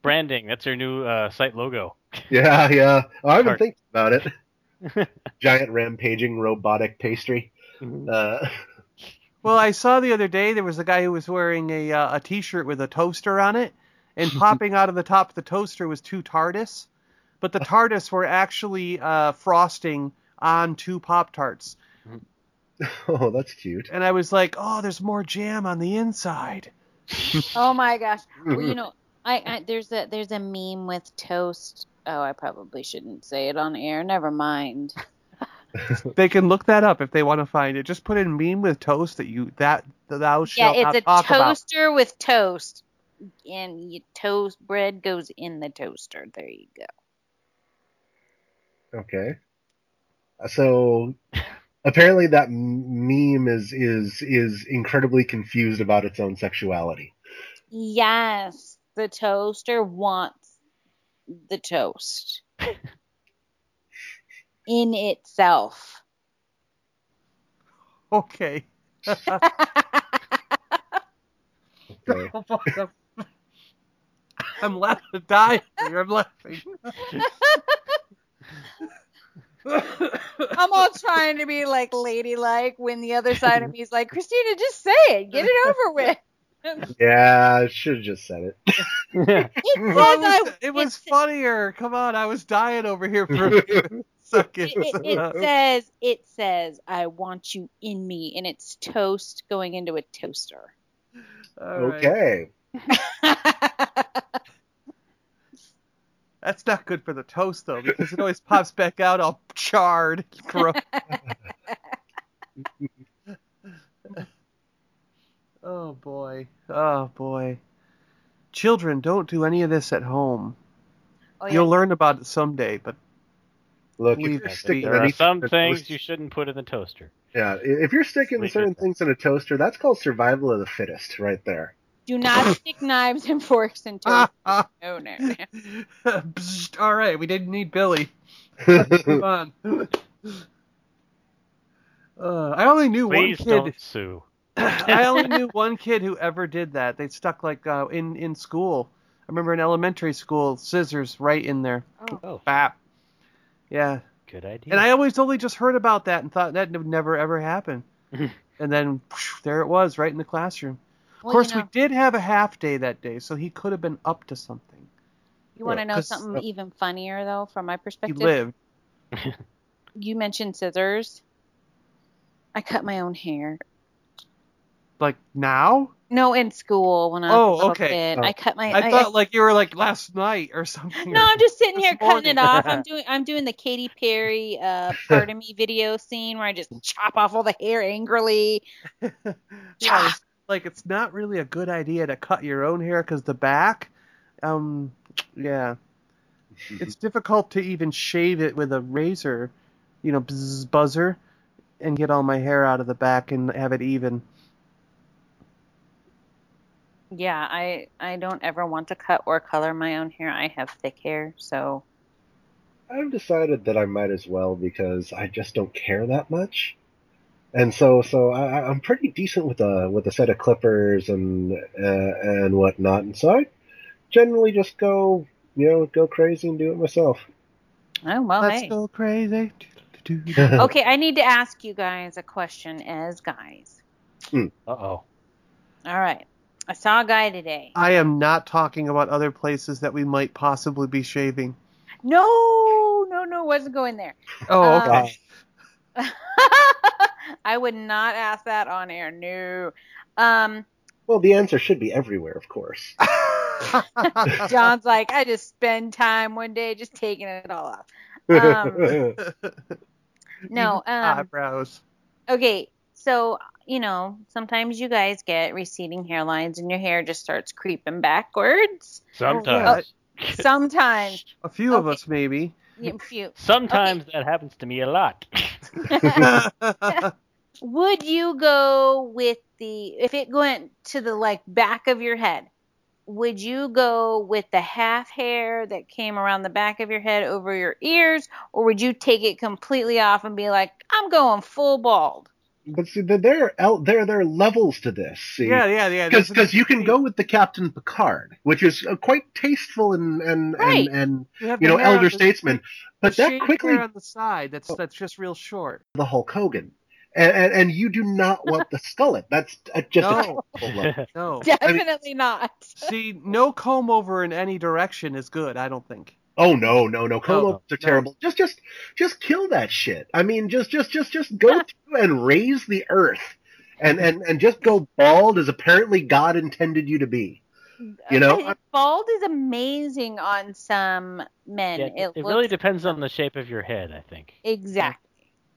[SPEAKER 3] Branding. That's your new uh, site logo.
[SPEAKER 1] yeah, yeah. Oh, I've been
[SPEAKER 3] Art.
[SPEAKER 1] thinking about it. Giant rampaging robotic pastry.
[SPEAKER 3] Mhm.
[SPEAKER 1] Uh,
[SPEAKER 2] Well, I saw the other day there was a guy who was wearing a uh, a T-shirt with a toaster on it, and popping out of the top of the toaster was two TARDIS, but the TARDIS were actually uh, frosting on two Pop Tarts,
[SPEAKER 1] oh, that's cute.
[SPEAKER 2] and I was like, oh, there's more jam on the inside.
[SPEAKER 5] Oh my gosh. Well, you know, I, I there's a there's a meme with toast. Oh, I probably shouldn't say it on air. Never mind.
[SPEAKER 2] They can look that up if they want to find it. Just put in meme with toast that you that thou
[SPEAKER 5] Yeah,
[SPEAKER 2] shalt
[SPEAKER 5] it's
[SPEAKER 2] not
[SPEAKER 5] a
[SPEAKER 2] talk about.
[SPEAKER 5] toaster with toast, and you toast bread goes in the toaster. There you go.
[SPEAKER 1] Okay. So apparently that m- meme is is is incredibly confused about its own sexuality.
[SPEAKER 5] Yes, the toaster wants the toast in itself.
[SPEAKER 2] Okay.
[SPEAKER 1] Okay.
[SPEAKER 2] I'm laughing, dying. I'm laughing.
[SPEAKER 5] I'm all trying to be like ladylike when the other side of me is like, Christina, just say it, get it over with.
[SPEAKER 1] Yeah, I should have just said it.
[SPEAKER 5] It
[SPEAKER 2] Well,
[SPEAKER 5] says I-
[SPEAKER 2] it was, it was
[SPEAKER 5] it-
[SPEAKER 2] funnier. Come on, I was dying over here for a few seconds.
[SPEAKER 5] it, it, it says it says I want you in me, and it's toast going into a toaster.
[SPEAKER 2] All right.
[SPEAKER 1] Okay.
[SPEAKER 2] That's not good for the toast though, because it always pops back out all charred. Gross. oh boy. Oh boy. Children, don't do any of this at home.
[SPEAKER 5] Oh,
[SPEAKER 2] You'll learn about it someday, but
[SPEAKER 1] Look,
[SPEAKER 2] Leave
[SPEAKER 1] if you're sticking.
[SPEAKER 3] There are some things
[SPEAKER 1] toaster-
[SPEAKER 3] you shouldn't put in the toaster.
[SPEAKER 1] Yeah, if you're sticking
[SPEAKER 3] Sleep
[SPEAKER 1] certain things in a toaster, that's called survival of the fittest, right there.
[SPEAKER 5] Do not stick knives and forks into toast. No, no, no.
[SPEAKER 2] Psst, all right, we didn't need Billy. Move on. Uh, I only knew
[SPEAKER 3] Please
[SPEAKER 2] one kid.
[SPEAKER 3] don't sue.
[SPEAKER 2] I only knew one kid who ever did that. They stuck like uh, in in school. I remember in elementary school, scissors right in there.
[SPEAKER 3] Oh,
[SPEAKER 2] Bap. Yeah,
[SPEAKER 3] good idea.
[SPEAKER 2] and I always only just heard about that and thought that would never ever happen. and then whew, there it was, right in the classroom.
[SPEAKER 5] Well,
[SPEAKER 2] of course,
[SPEAKER 5] you, know,
[SPEAKER 2] we did have a half day that day, so he could have been up to something.
[SPEAKER 5] you want to know something even funnier though, from my perspective?
[SPEAKER 2] He lived.
[SPEAKER 5] You mentioned scissors. I cut my own hair.
[SPEAKER 2] Like now?
[SPEAKER 5] No, in school when I was
[SPEAKER 2] Oh,
[SPEAKER 5] a
[SPEAKER 2] okay.
[SPEAKER 5] kid.
[SPEAKER 1] Oh.
[SPEAKER 5] I cut my.
[SPEAKER 2] I, thought like you were like last night or something.
[SPEAKER 5] No, I'm just sitting here cutting it off. I'm doing I'm doing the Katy Perry uh part of me video scene where I just chop off all the hair angrily.
[SPEAKER 2] Yeah, like it's not really a good idea to cut your own hair because the back, um, yeah, it's difficult to even shave it with a razor, you know, bzz, buzzer, and get all my hair out of the back and have it even.
[SPEAKER 5] Yeah, I I don't ever want to cut or color my own hair. I have thick hair, so
[SPEAKER 1] I've decided that I might as well because I just don't care that much, and so so I, I- I'm pretty decent with a with a set of clippers and uh, and whatnot, and so I generally just go you know go crazy and do it myself.
[SPEAKER 5] oh well.
[SPEAKER 2] Let's
[SPEAKER 5] hey.
[SPEAKER 2] go crazy.
[SPEAKER 5] Okay, I need to ask you guys a question as guys.
[SPEAKER 3] Uh oh.
[SPEAKER 5] All right, I saw a guy today.
[SPEAKER 2] I am not talking about other places that we might possibly be shaving.
[SPEAKER 5] No, no, no, wasn't going there.
[SPEAKER 2] Oh,
[SPEAKER 5] Uh,
[SPEAKER 2] okay.
[SPEAKER 5] I would not ask that on air. No. Um,
[SPEAKER 1] well, the answer should be everywhere, of course.
[SPEAKER 5] John's like, I just spend time one day just taking it all off. Um, no, um,
[SPEAKER 2] eyebrows.
[SPEAKER 5] okay, so you know, sometimes you guys get receding hairlines and your hair just starts creeping backwards.
[SPEAKER 3] Sometimes.
[SPEAKER 5] Sometimes,
[SPEAKER 2] A few of us, maybe.
[SPEAKER 5] you, few.
[SPEAKER 3] Sometimes that happens to me a lot.
[SPEAKER 5] Would you go with the if it went to the like back of your head? Would you go with the half hair that came around the back of your head over your ears, or would you take it completely off and be like, I'm going full bald?
[SPEAKER 1] But see, there there are there there are levels to this. See,
[SPEAKER 2] yeah, yeah, yeah. there's-
[SPEAKER 1] because you can go with the Captain Picard, which is uh, quite tasteful and and
[SPEAKER 5] Right.
[SPEAKER 1] and, and
[SPEAKER 2] you,
[SPEAKER 1] you know elder
[SPEAKER 2] the-
[SPEAKER 1] statesman, but
[SPEAKER 2] the
[SPEAKER 1] that quickly
[SPEAKER 2] on the side. That's that's just real short.
[SPEAKER 1] the Hulk Hogan, and and, and you do not want the skullet. That's uh, just
[SPEAKER 2] No.
[SPEAKER 1] a terrible look.
[SPEAKER 2] No.
[SPEAKER 5] Definitely not.
[SPEAKER 2] See, no comb over in any direction is good. I don't think.
[SPEAKER 1] Oh no, no, no! Comb
[SPEAKER 2] No,
[SPEAKER 1] overs are
[SPEAKER 2] no.
[SPEAKER 1] terrible. Just, just, just kill that shit. I mean, just, just, just, just go through and raise the earth, and and and just go bald as apparently God intended you to be. You know,
[SPEAKER 5] bald is amazing on some men.
[SPEAKER 3] Yeah,
[SPEAKER 5] it
[SPEAKER 3] it,
[SPEAKER 5] looks
[SPEAKER 3] really depends on the shape of your head, I think.
[SPEAKER 5] exactly.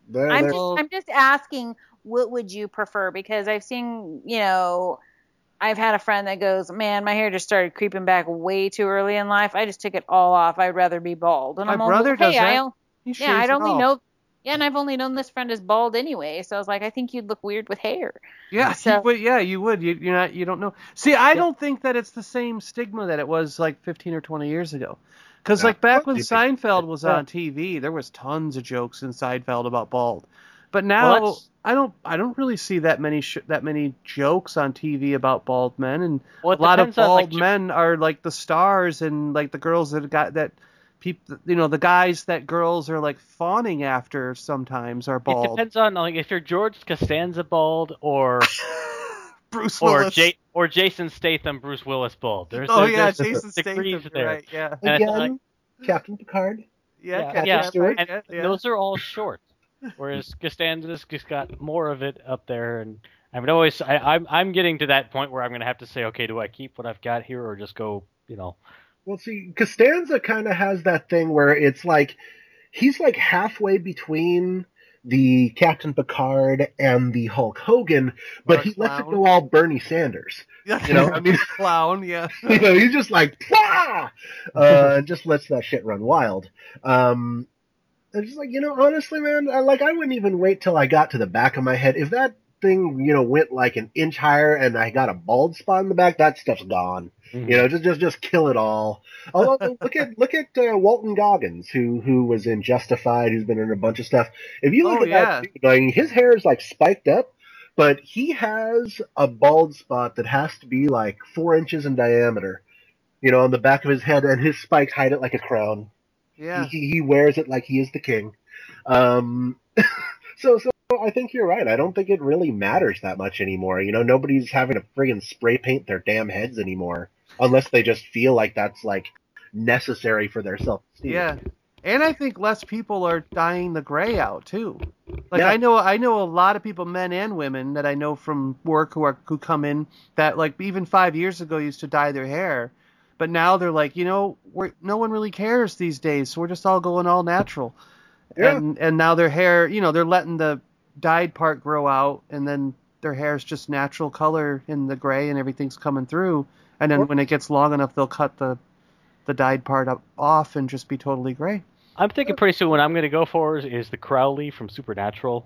[SPEAKER 1] There-
[SPEAKER 5] I'm
[SPEAKER 1] there-
[SPEAKER 5] just, I'm just asking, what would you prefer? Because I've seen, you know, I've had a friend that goes, man, my hair just started creeping back way too early in life. I just took it all off. I'd rather be bald. And
[SPEAKER 2] My
[SPEAKER 5] I'm all,
[SPEAKER 2] brother
[SPEAKER 5] hey,
[SPEAKER 2] does
[SPEAKER 5] I
[SPEAKER 2] that.
[SPEAKER 5] don't-
[SPEAKER 2] He
[SPEAKER 5] yeah, I'd
[SPEAKER 2] shaves
[SPEAKER 5] only
[SPEAKER 2] off.
[SPEAKER 5] know. Yeah, and I've only known this friend as bald anyway, so I was like, I think you'd look weird with hair.
[SPEAKER 2] Yeah,
[SPEAKER 5] So-
[SPEAKER 2] you would, yeah, you would. You, you're not. You don't know. See, I don't think that it's the same stigma that it was like 15 or 20 years ago. Because
[SPEAKER 1] Yeah.
[SPEAKER 2] like back when Seinfeld was on TV, there was tons of jokes in Seinfeld about bald. But now
[SPEAKER 3] Well,
[SPEAKER 2] I don't. I don't really see that many sh- that many jokes on TV about bald men, and
[SPEAKER 3] Well,
[SPEAKER 2] a lot of
[SPEAKER 3] depends on, like,
[SPEAKER 2] bald men are like the stars, and like the girls that got that. People, you know, the guys that girls are like fawning after sometimes are bald.
[SPEAKER 3] It depends on like if you're George Costanza bald or
[SPEAKER 2] Bruce
[SPEAKER 3] or
[SPEAKER 2] Willis.
[SPEAKER 3] J- or Jason Statham Bruce Willis bald. There's
[SPEAKER 2] Oh
[SPEAKER 3] there's-
[SPEAKER 2] yeah,
[SPEAKER 3] there's
[SPEAKER 2] Jason
[SPEAKER 3] degrees
[SPEAKER 2] Statham.
[SPEAKER 3] there.
[SPEAKER 2] Right? Yeah.
[SPEAKER 3] And
[SPEAKER 1] again,
[SPEAKER 3] like-
[SPEAKER 1] Captain Picard.
[SPEAKER 2] Yeah.
[SPEAKER 3] Yeah,
[SPEAKER 2] Captain
[SPEAKER 3] yeah,
[SPEAKER 2] Stewart,
[SPEAKER 3] and
[SPEAKER 2] yeah, yeah.
[SPEAKER 3] those are all short, whereas Costanza's just got more of it up there. And I mean, always I, I'm I'm getting to that point where I'm gonna have to say, okay, do I keep what I've got here or just go, you know?
[SPEAKER 1] Well, see, Costanza kind of has that thing where it's like he's like halfway between the Captain Picard and the Hulk Hogan, but
[SPEAKER 2] Or
[SPEAKER 1] he lets it go all Bernie Sanders. You know, I mean,
[SPEAKER 2] clown. Yeah.
[SPEAKER 1] you know, he's just like, "Pah!" uh, and just lets that shit run wild. Um, it's just like, you know, honestly, man, I, like I wouldn't even wait till I got to the back of my head. If that thing, you know, went like an inch higher and I got a bald spot in the back, that stuff's gone. You know, just just just kill it all. Although look at look at uh, Walton Goggins, who who was in Justified, who's been in a bunch of stuff. If you look
[SPEAKER 2] Oh,
[SPEAKER 1] at
[SPEAKER 2] yeah.
[SPEAKER 1] that, like, his hair is like spiked up, but he has a bald spot that has to be like four inches in diameter. You know, on the back of his head, and his spikes hide it like a crown.
[SPEAKER 2] Yeah.
[SPEAKER 1] He, he wears it like he is the king. Um, so so I think you're right. I don't think it really matters that much anymore. You know, nobody's having to friggin' spray paint their damn heads anymore, unless they just feel like that's like necessary for their self esteem.
[SPEAKER 2] Yeah. And I think less people are dyeing the gray out too. Like
[SPEAKER 1] Yeah.
[SPEAKER 2] I know I know a lot of people, men and women, that I know from work who are who come in that like even five years ago used to dye their hair, but now they're like, you know, we're no one really cares these days, so we're just all going all natural.
[SPEAKER 1] Yeah.
[SPEAKER 2] And and now their hair, you know, they're letting the dyed part grow out, and then their hair's just natural color in the gray, and everything's coming through. And then
[SPEAKER 1] Or-
[SPEAKER 2] when it gets long enough, they'll cut the the dyed part up off and just be totally gray.
[SPEAKER 3] I'm thinking pretty soon what I'm gonna go for is, is the Crowley from Supernatural,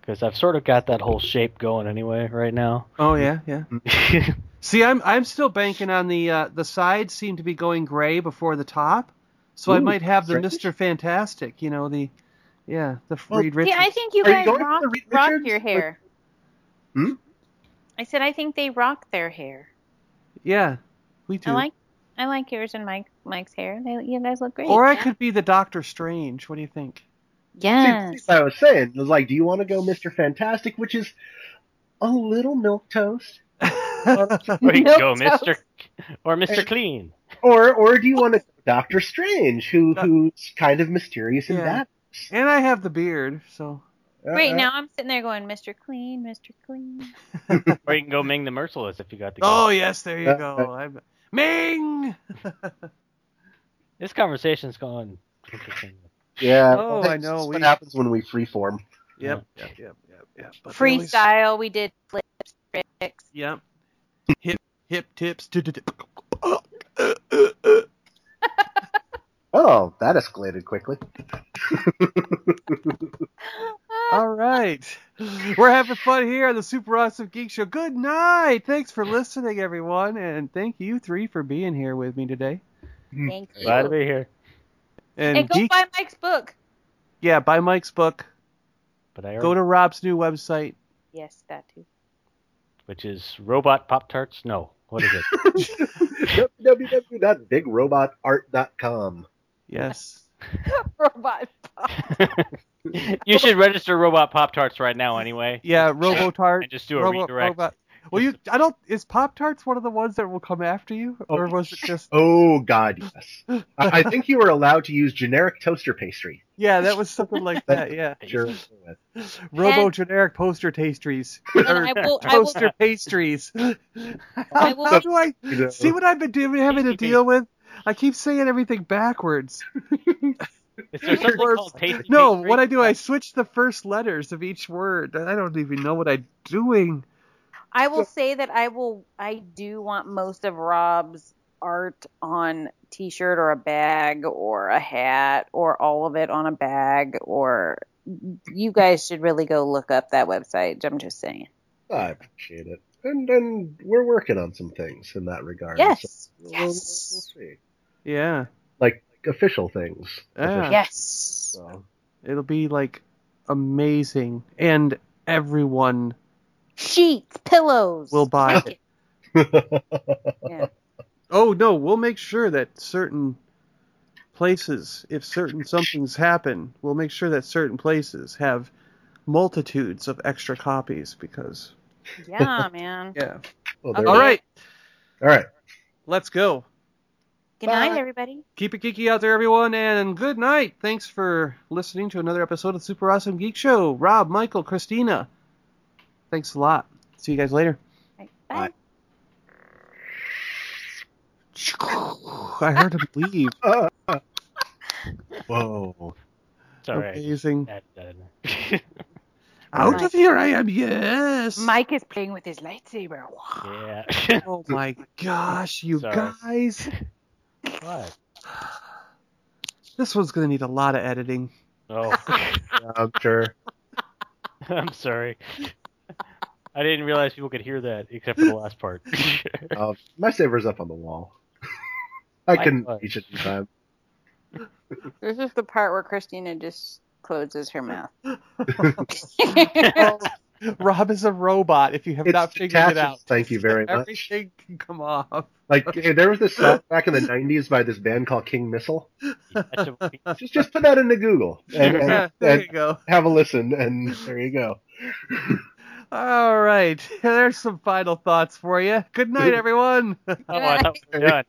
[SPEAKER 3] because I've sort of got that whole shape going anyway right now.
[SPEAKER 2] Oh yeah, yeah. See, I'm I'm still banking on the uh, the sides seem to be going gray before the top, so I might have the. Mister Fantastic. You know the, yeah, the
[SPEAKER 1] Well,
[SPEAKER 2] Reed Richards.
[SPEAKER 5] Yeah, I think you
[SPEAKER 1] Are you
[SPEAKER 5] guys
[SPEAKER 1] going
[SPEAKER 5] rock, rock your hair.
[SPEAKER 1] Hmm?
[SPEAKER 5] I said I think they rock their hair.
[SPEAKER 2] yeah, we do.
[SPEAKER 5] I like I like yours and Mike Mike's hair. They, you guys look great.
[SPEAKER 2] or I could be the Doctor Strange. What do you think?
[SPEAKER 1] See,
[SPEAKER 5] Yes.
[SPEAKER 1] I was saying, it was like, do you want to go Mr. Fantastic, which is a little milk toast,
[SPEAKER 3] or you can go Mr. or Mr. Clean.
[SPEAKER 1] or or do you want to go Doctor Strange, who who's kind of mysterious in
[SPEAKER 2] Yeah.
[SPEAKER 1] that?
[SPEAKER 2] and I have the beard, so
[SPEAKER 5] Right
[SPEAKER 1] Uh,
[SPEAKER 5] now I'm sitting there going, Mr. Clean, Mr. Clean.
[SPEAKER 3] Or you can go Ming the Merciless if you got the.
[SPEAKER 2] oh yes, there you
[SPEAKER 1] Uh,
[SPEAKER 2] go. I'm, Ming.
[SPEAKER 3] This conversation's going interesting.
[SPEAKER 1] Yeah.
[SPEAKER 2] Oh, I know,
[SPEAKER 1] is
[SPEAKER 2] we-
[SPEAKER 1] what happens when we freeform.
[SPEAKER 2] Yep, yep, yep, yep, yep. But they always-
[SPEAKER 5] Freestyle, we did flips, tricks.
[SPEAKER 2] Yep. Hip hip tips.
[SPEAKER 1] Oh, that escalated quickly.
[SPEAKER 2] All right. We're having fun here on the Super Awesome Geek Show. Good night. Thanks for listening, everyone. And thank you three for being here with me today.
[SPEAKER 5] Thank you.
[SPEAKER 3] Glad to be here.
[SPEAKER 2] And,
[SPEAKER 5] And go
[SPEAKER 2] Geek,
[SPEAKER 5] buy Mike's book.
[SPEAKER 2] yeah, buy Mike's book.
[SPEAKER 3] But I
[SPEAKER 2] Go to Rob's new website.
[SPEAKER 5] Yes, that too.
[SPEAKER 3] Which is robot pop tarts. No, what is it?
[SPEAKER 1] www.bigrobotart.com.
[SPEAKER 2] Yes.
[SPEAKER 5] Robot.
[SPEAKER 3] you should register robot pop tarts right now anyway.
[SPEAKER 2] Yeah, Robotart.
[SPEAKER 3] And just do a
[SPEAKER 2] Robo-
[SPEAKER 3] redirect.
[SPEAKER 2] Robot- Well, you, I don't. Is Pop Tarts one of the ones that will come after you, oh, or was it just?
[SPEAKER 1] Oh God, yes. I, I think you were allowed to use generic toaster pastry.
[SPEAKER 2] Yeah, that was something like that. Yeah,
[SPEAKER 1] Sure.
[SPEAKER 2] Robo generic poster pastries
[SPEAKER 5] And
[SPEAKER 2] or
[SPEAKER 5] I will, I will,
[SPEAKER 2] toaster pastries.
[SPEAKER 5] I will-
[SPEAKER 2] How do I
[SPEAKER 1] You know,
[SPEAKER 2] see what I've been doing, having to deal with? I keep saying everything backwards.
[SPEAKER 3] Is there something
[SPEAKER 2] Or-
[SPEAKER 3] called tasty
[SPEAKER 2] No,
[SPEAKER 3] pastry?
[SPEAKER 2] what I do, I switch the first letters of each word. I don't even know what I'm doing.
[SPEAKER 5] I will say that I will. I do want most of Rob's art on T-shirt or a bag or a hat or all of it on a bag. Or you guys should really go look up that website. I'm just saying.
[SPEAKER 1] I appreciate it, and and we're working on some things in that regard.
[SPEAKER 5] Yes.
[SPEAKER 1] So we'll- we'll
[SPEAKER 5] Yes.
[SPEAKER 1] see.
[SPEAKER 2] Yeah,
[SPEAKER 1] Like official things.
[SPEAKER 2] Yeah.
[SPEAKER 1] Official.
[SPEAKER 5] Yes.
[SPEAKER 1] So,
[SPEAKER 2] it'll be like amazing, and everyone
[SPEAKER 5] Sheets, pillows.
[SPEAKER 2] We'll buy it.
[SPEAKER 5] Yeah.
[SPEAKER 2] Oh no, we'll make sure that certain places, if certain somethings happen, we'll make sure that certain places have multitudes of extra copies because
[SPEAKER 5] Yeah, man.
[SPEAKER 2] yeah.
[SPEAKER 1] well, there
[SPEAKER 5] Okay.
[SPEAKER 1] we
[SPEAKER 2] All
[SPEAKER 1] go.
[SPEAKER 2] right,
[SPEAKER 1] All right.
[SPEAKER 2] let's go.
[SPEAKER 5] Good night, everybody.
[SPEAKER 2] Keep it geeky out there, everyone, and good night. Thanks for listening to another episode of Super Awesome Geek Show. Rob, Michael, Christina. Thanks a lot. See you guys later.
[SPEAKER 5] Bye. Bye.
[SPEAKER 2] I heard him leave. Uh, uh.
[SPEAKER 1] Whoa.
[SPEAKER 3] It's all right.
[SPEAKER 2] Amazing.
[SPEAKER 3] That- that-
[SPEAKER 2] Out of here I am, yes.
[SPEAKER 5] Mike is playing with his lightsaber.
[SPEAKER 3] yeah.
[SPEAKER 2] Oh my gosh, you
[SPEAKER 3] Sorry.
[SPEAKER 2] guys.
[SPEAKER 3] what?
[SPEAKER 2] This one's gonna need a lot of editing.
[SPEAKER 3] Oh,
[SPEAKER 1] I'm sure.
[SPEAKER 3] I'm sorry. I didn't realize people could hear that, except for the last part.
[SPEAKER 1] Uh, my saver's up on the wall. I
[SPEAKER 3] Mine
[SPEAKER 1] couldn't reach it in time.
[SPEAKER 5] This is the part where Christina just closes her mouth.
[SPEAKER 2] Rob is a robot. If you have
[SPEAKER 1] It's
[SPEAKER 2] not figured it out,
[SPEAKER 1] Thank you very much.
[SPEAKER 2] everything can come off.
[SPEAKER 1] Like eh, there was this song back in the '90s by this band called King Missile. Just just put that into Google and, and,
[SPEAKER 2] Yeah, there
[SPEAKER 1] and
[SPEAKER 2] you go.
[SPEAKER 1] have a listen, and there you go.
[SPEAKER 2] All right, there's some final thoughts for you. Good night, everyone.
[SPEAKER 3] oh, I thought we were done.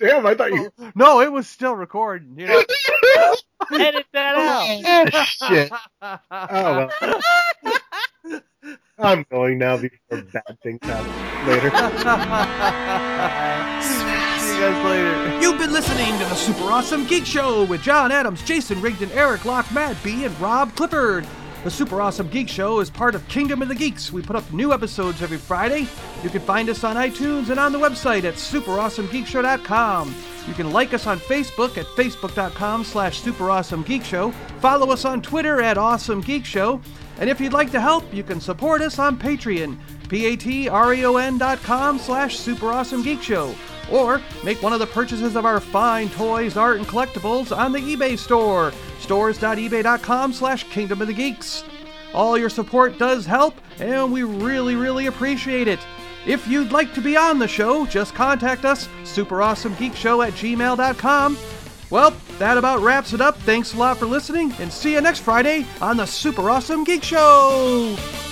[SPEAKER 1] Damn, I thought you.
[SPEAKER 2] no, it was still recording. You know.
[SPEAKER 3] Edit that oh, out.
[SPEAKER 1] Shit. Oh well. I'm going now before bad things happen later.
[SPEAKER 2] See you guys later.
[SPEAKER 6] You've been listening to the Super Awesome Geek Show with John Adams, Jason Rigdon, Eric Locke, Matt B, and Rob Clifford. The Super Awesome Geek Show is part of Kingdom of the Geeks. We put up new episodes every Friday. You can find us on iTunes and on the website at superawesomegeekshow.com. You can like us on Facebook at facebook.com slash superawesomegeekshow. Follow us on Twitter at Awesome Geek Show. And if you'd like to help, you can support us on Patreon, p-a-t-r-e-o-n dot com slash superawesomegeekshow. Or make one of the purchases of our fine toys, art, and collectibles on the eBay store, stores.ebay.com slash kingdom of the geeks. All your support does help, and we really, really appreciate it. If you'd like to be on the show, just contact us, superawesomegeekshow at gmail.com. Well, that about wraps it up. Thanks a lot for listening, and see you next Friday on the Super Awesome Geek Show!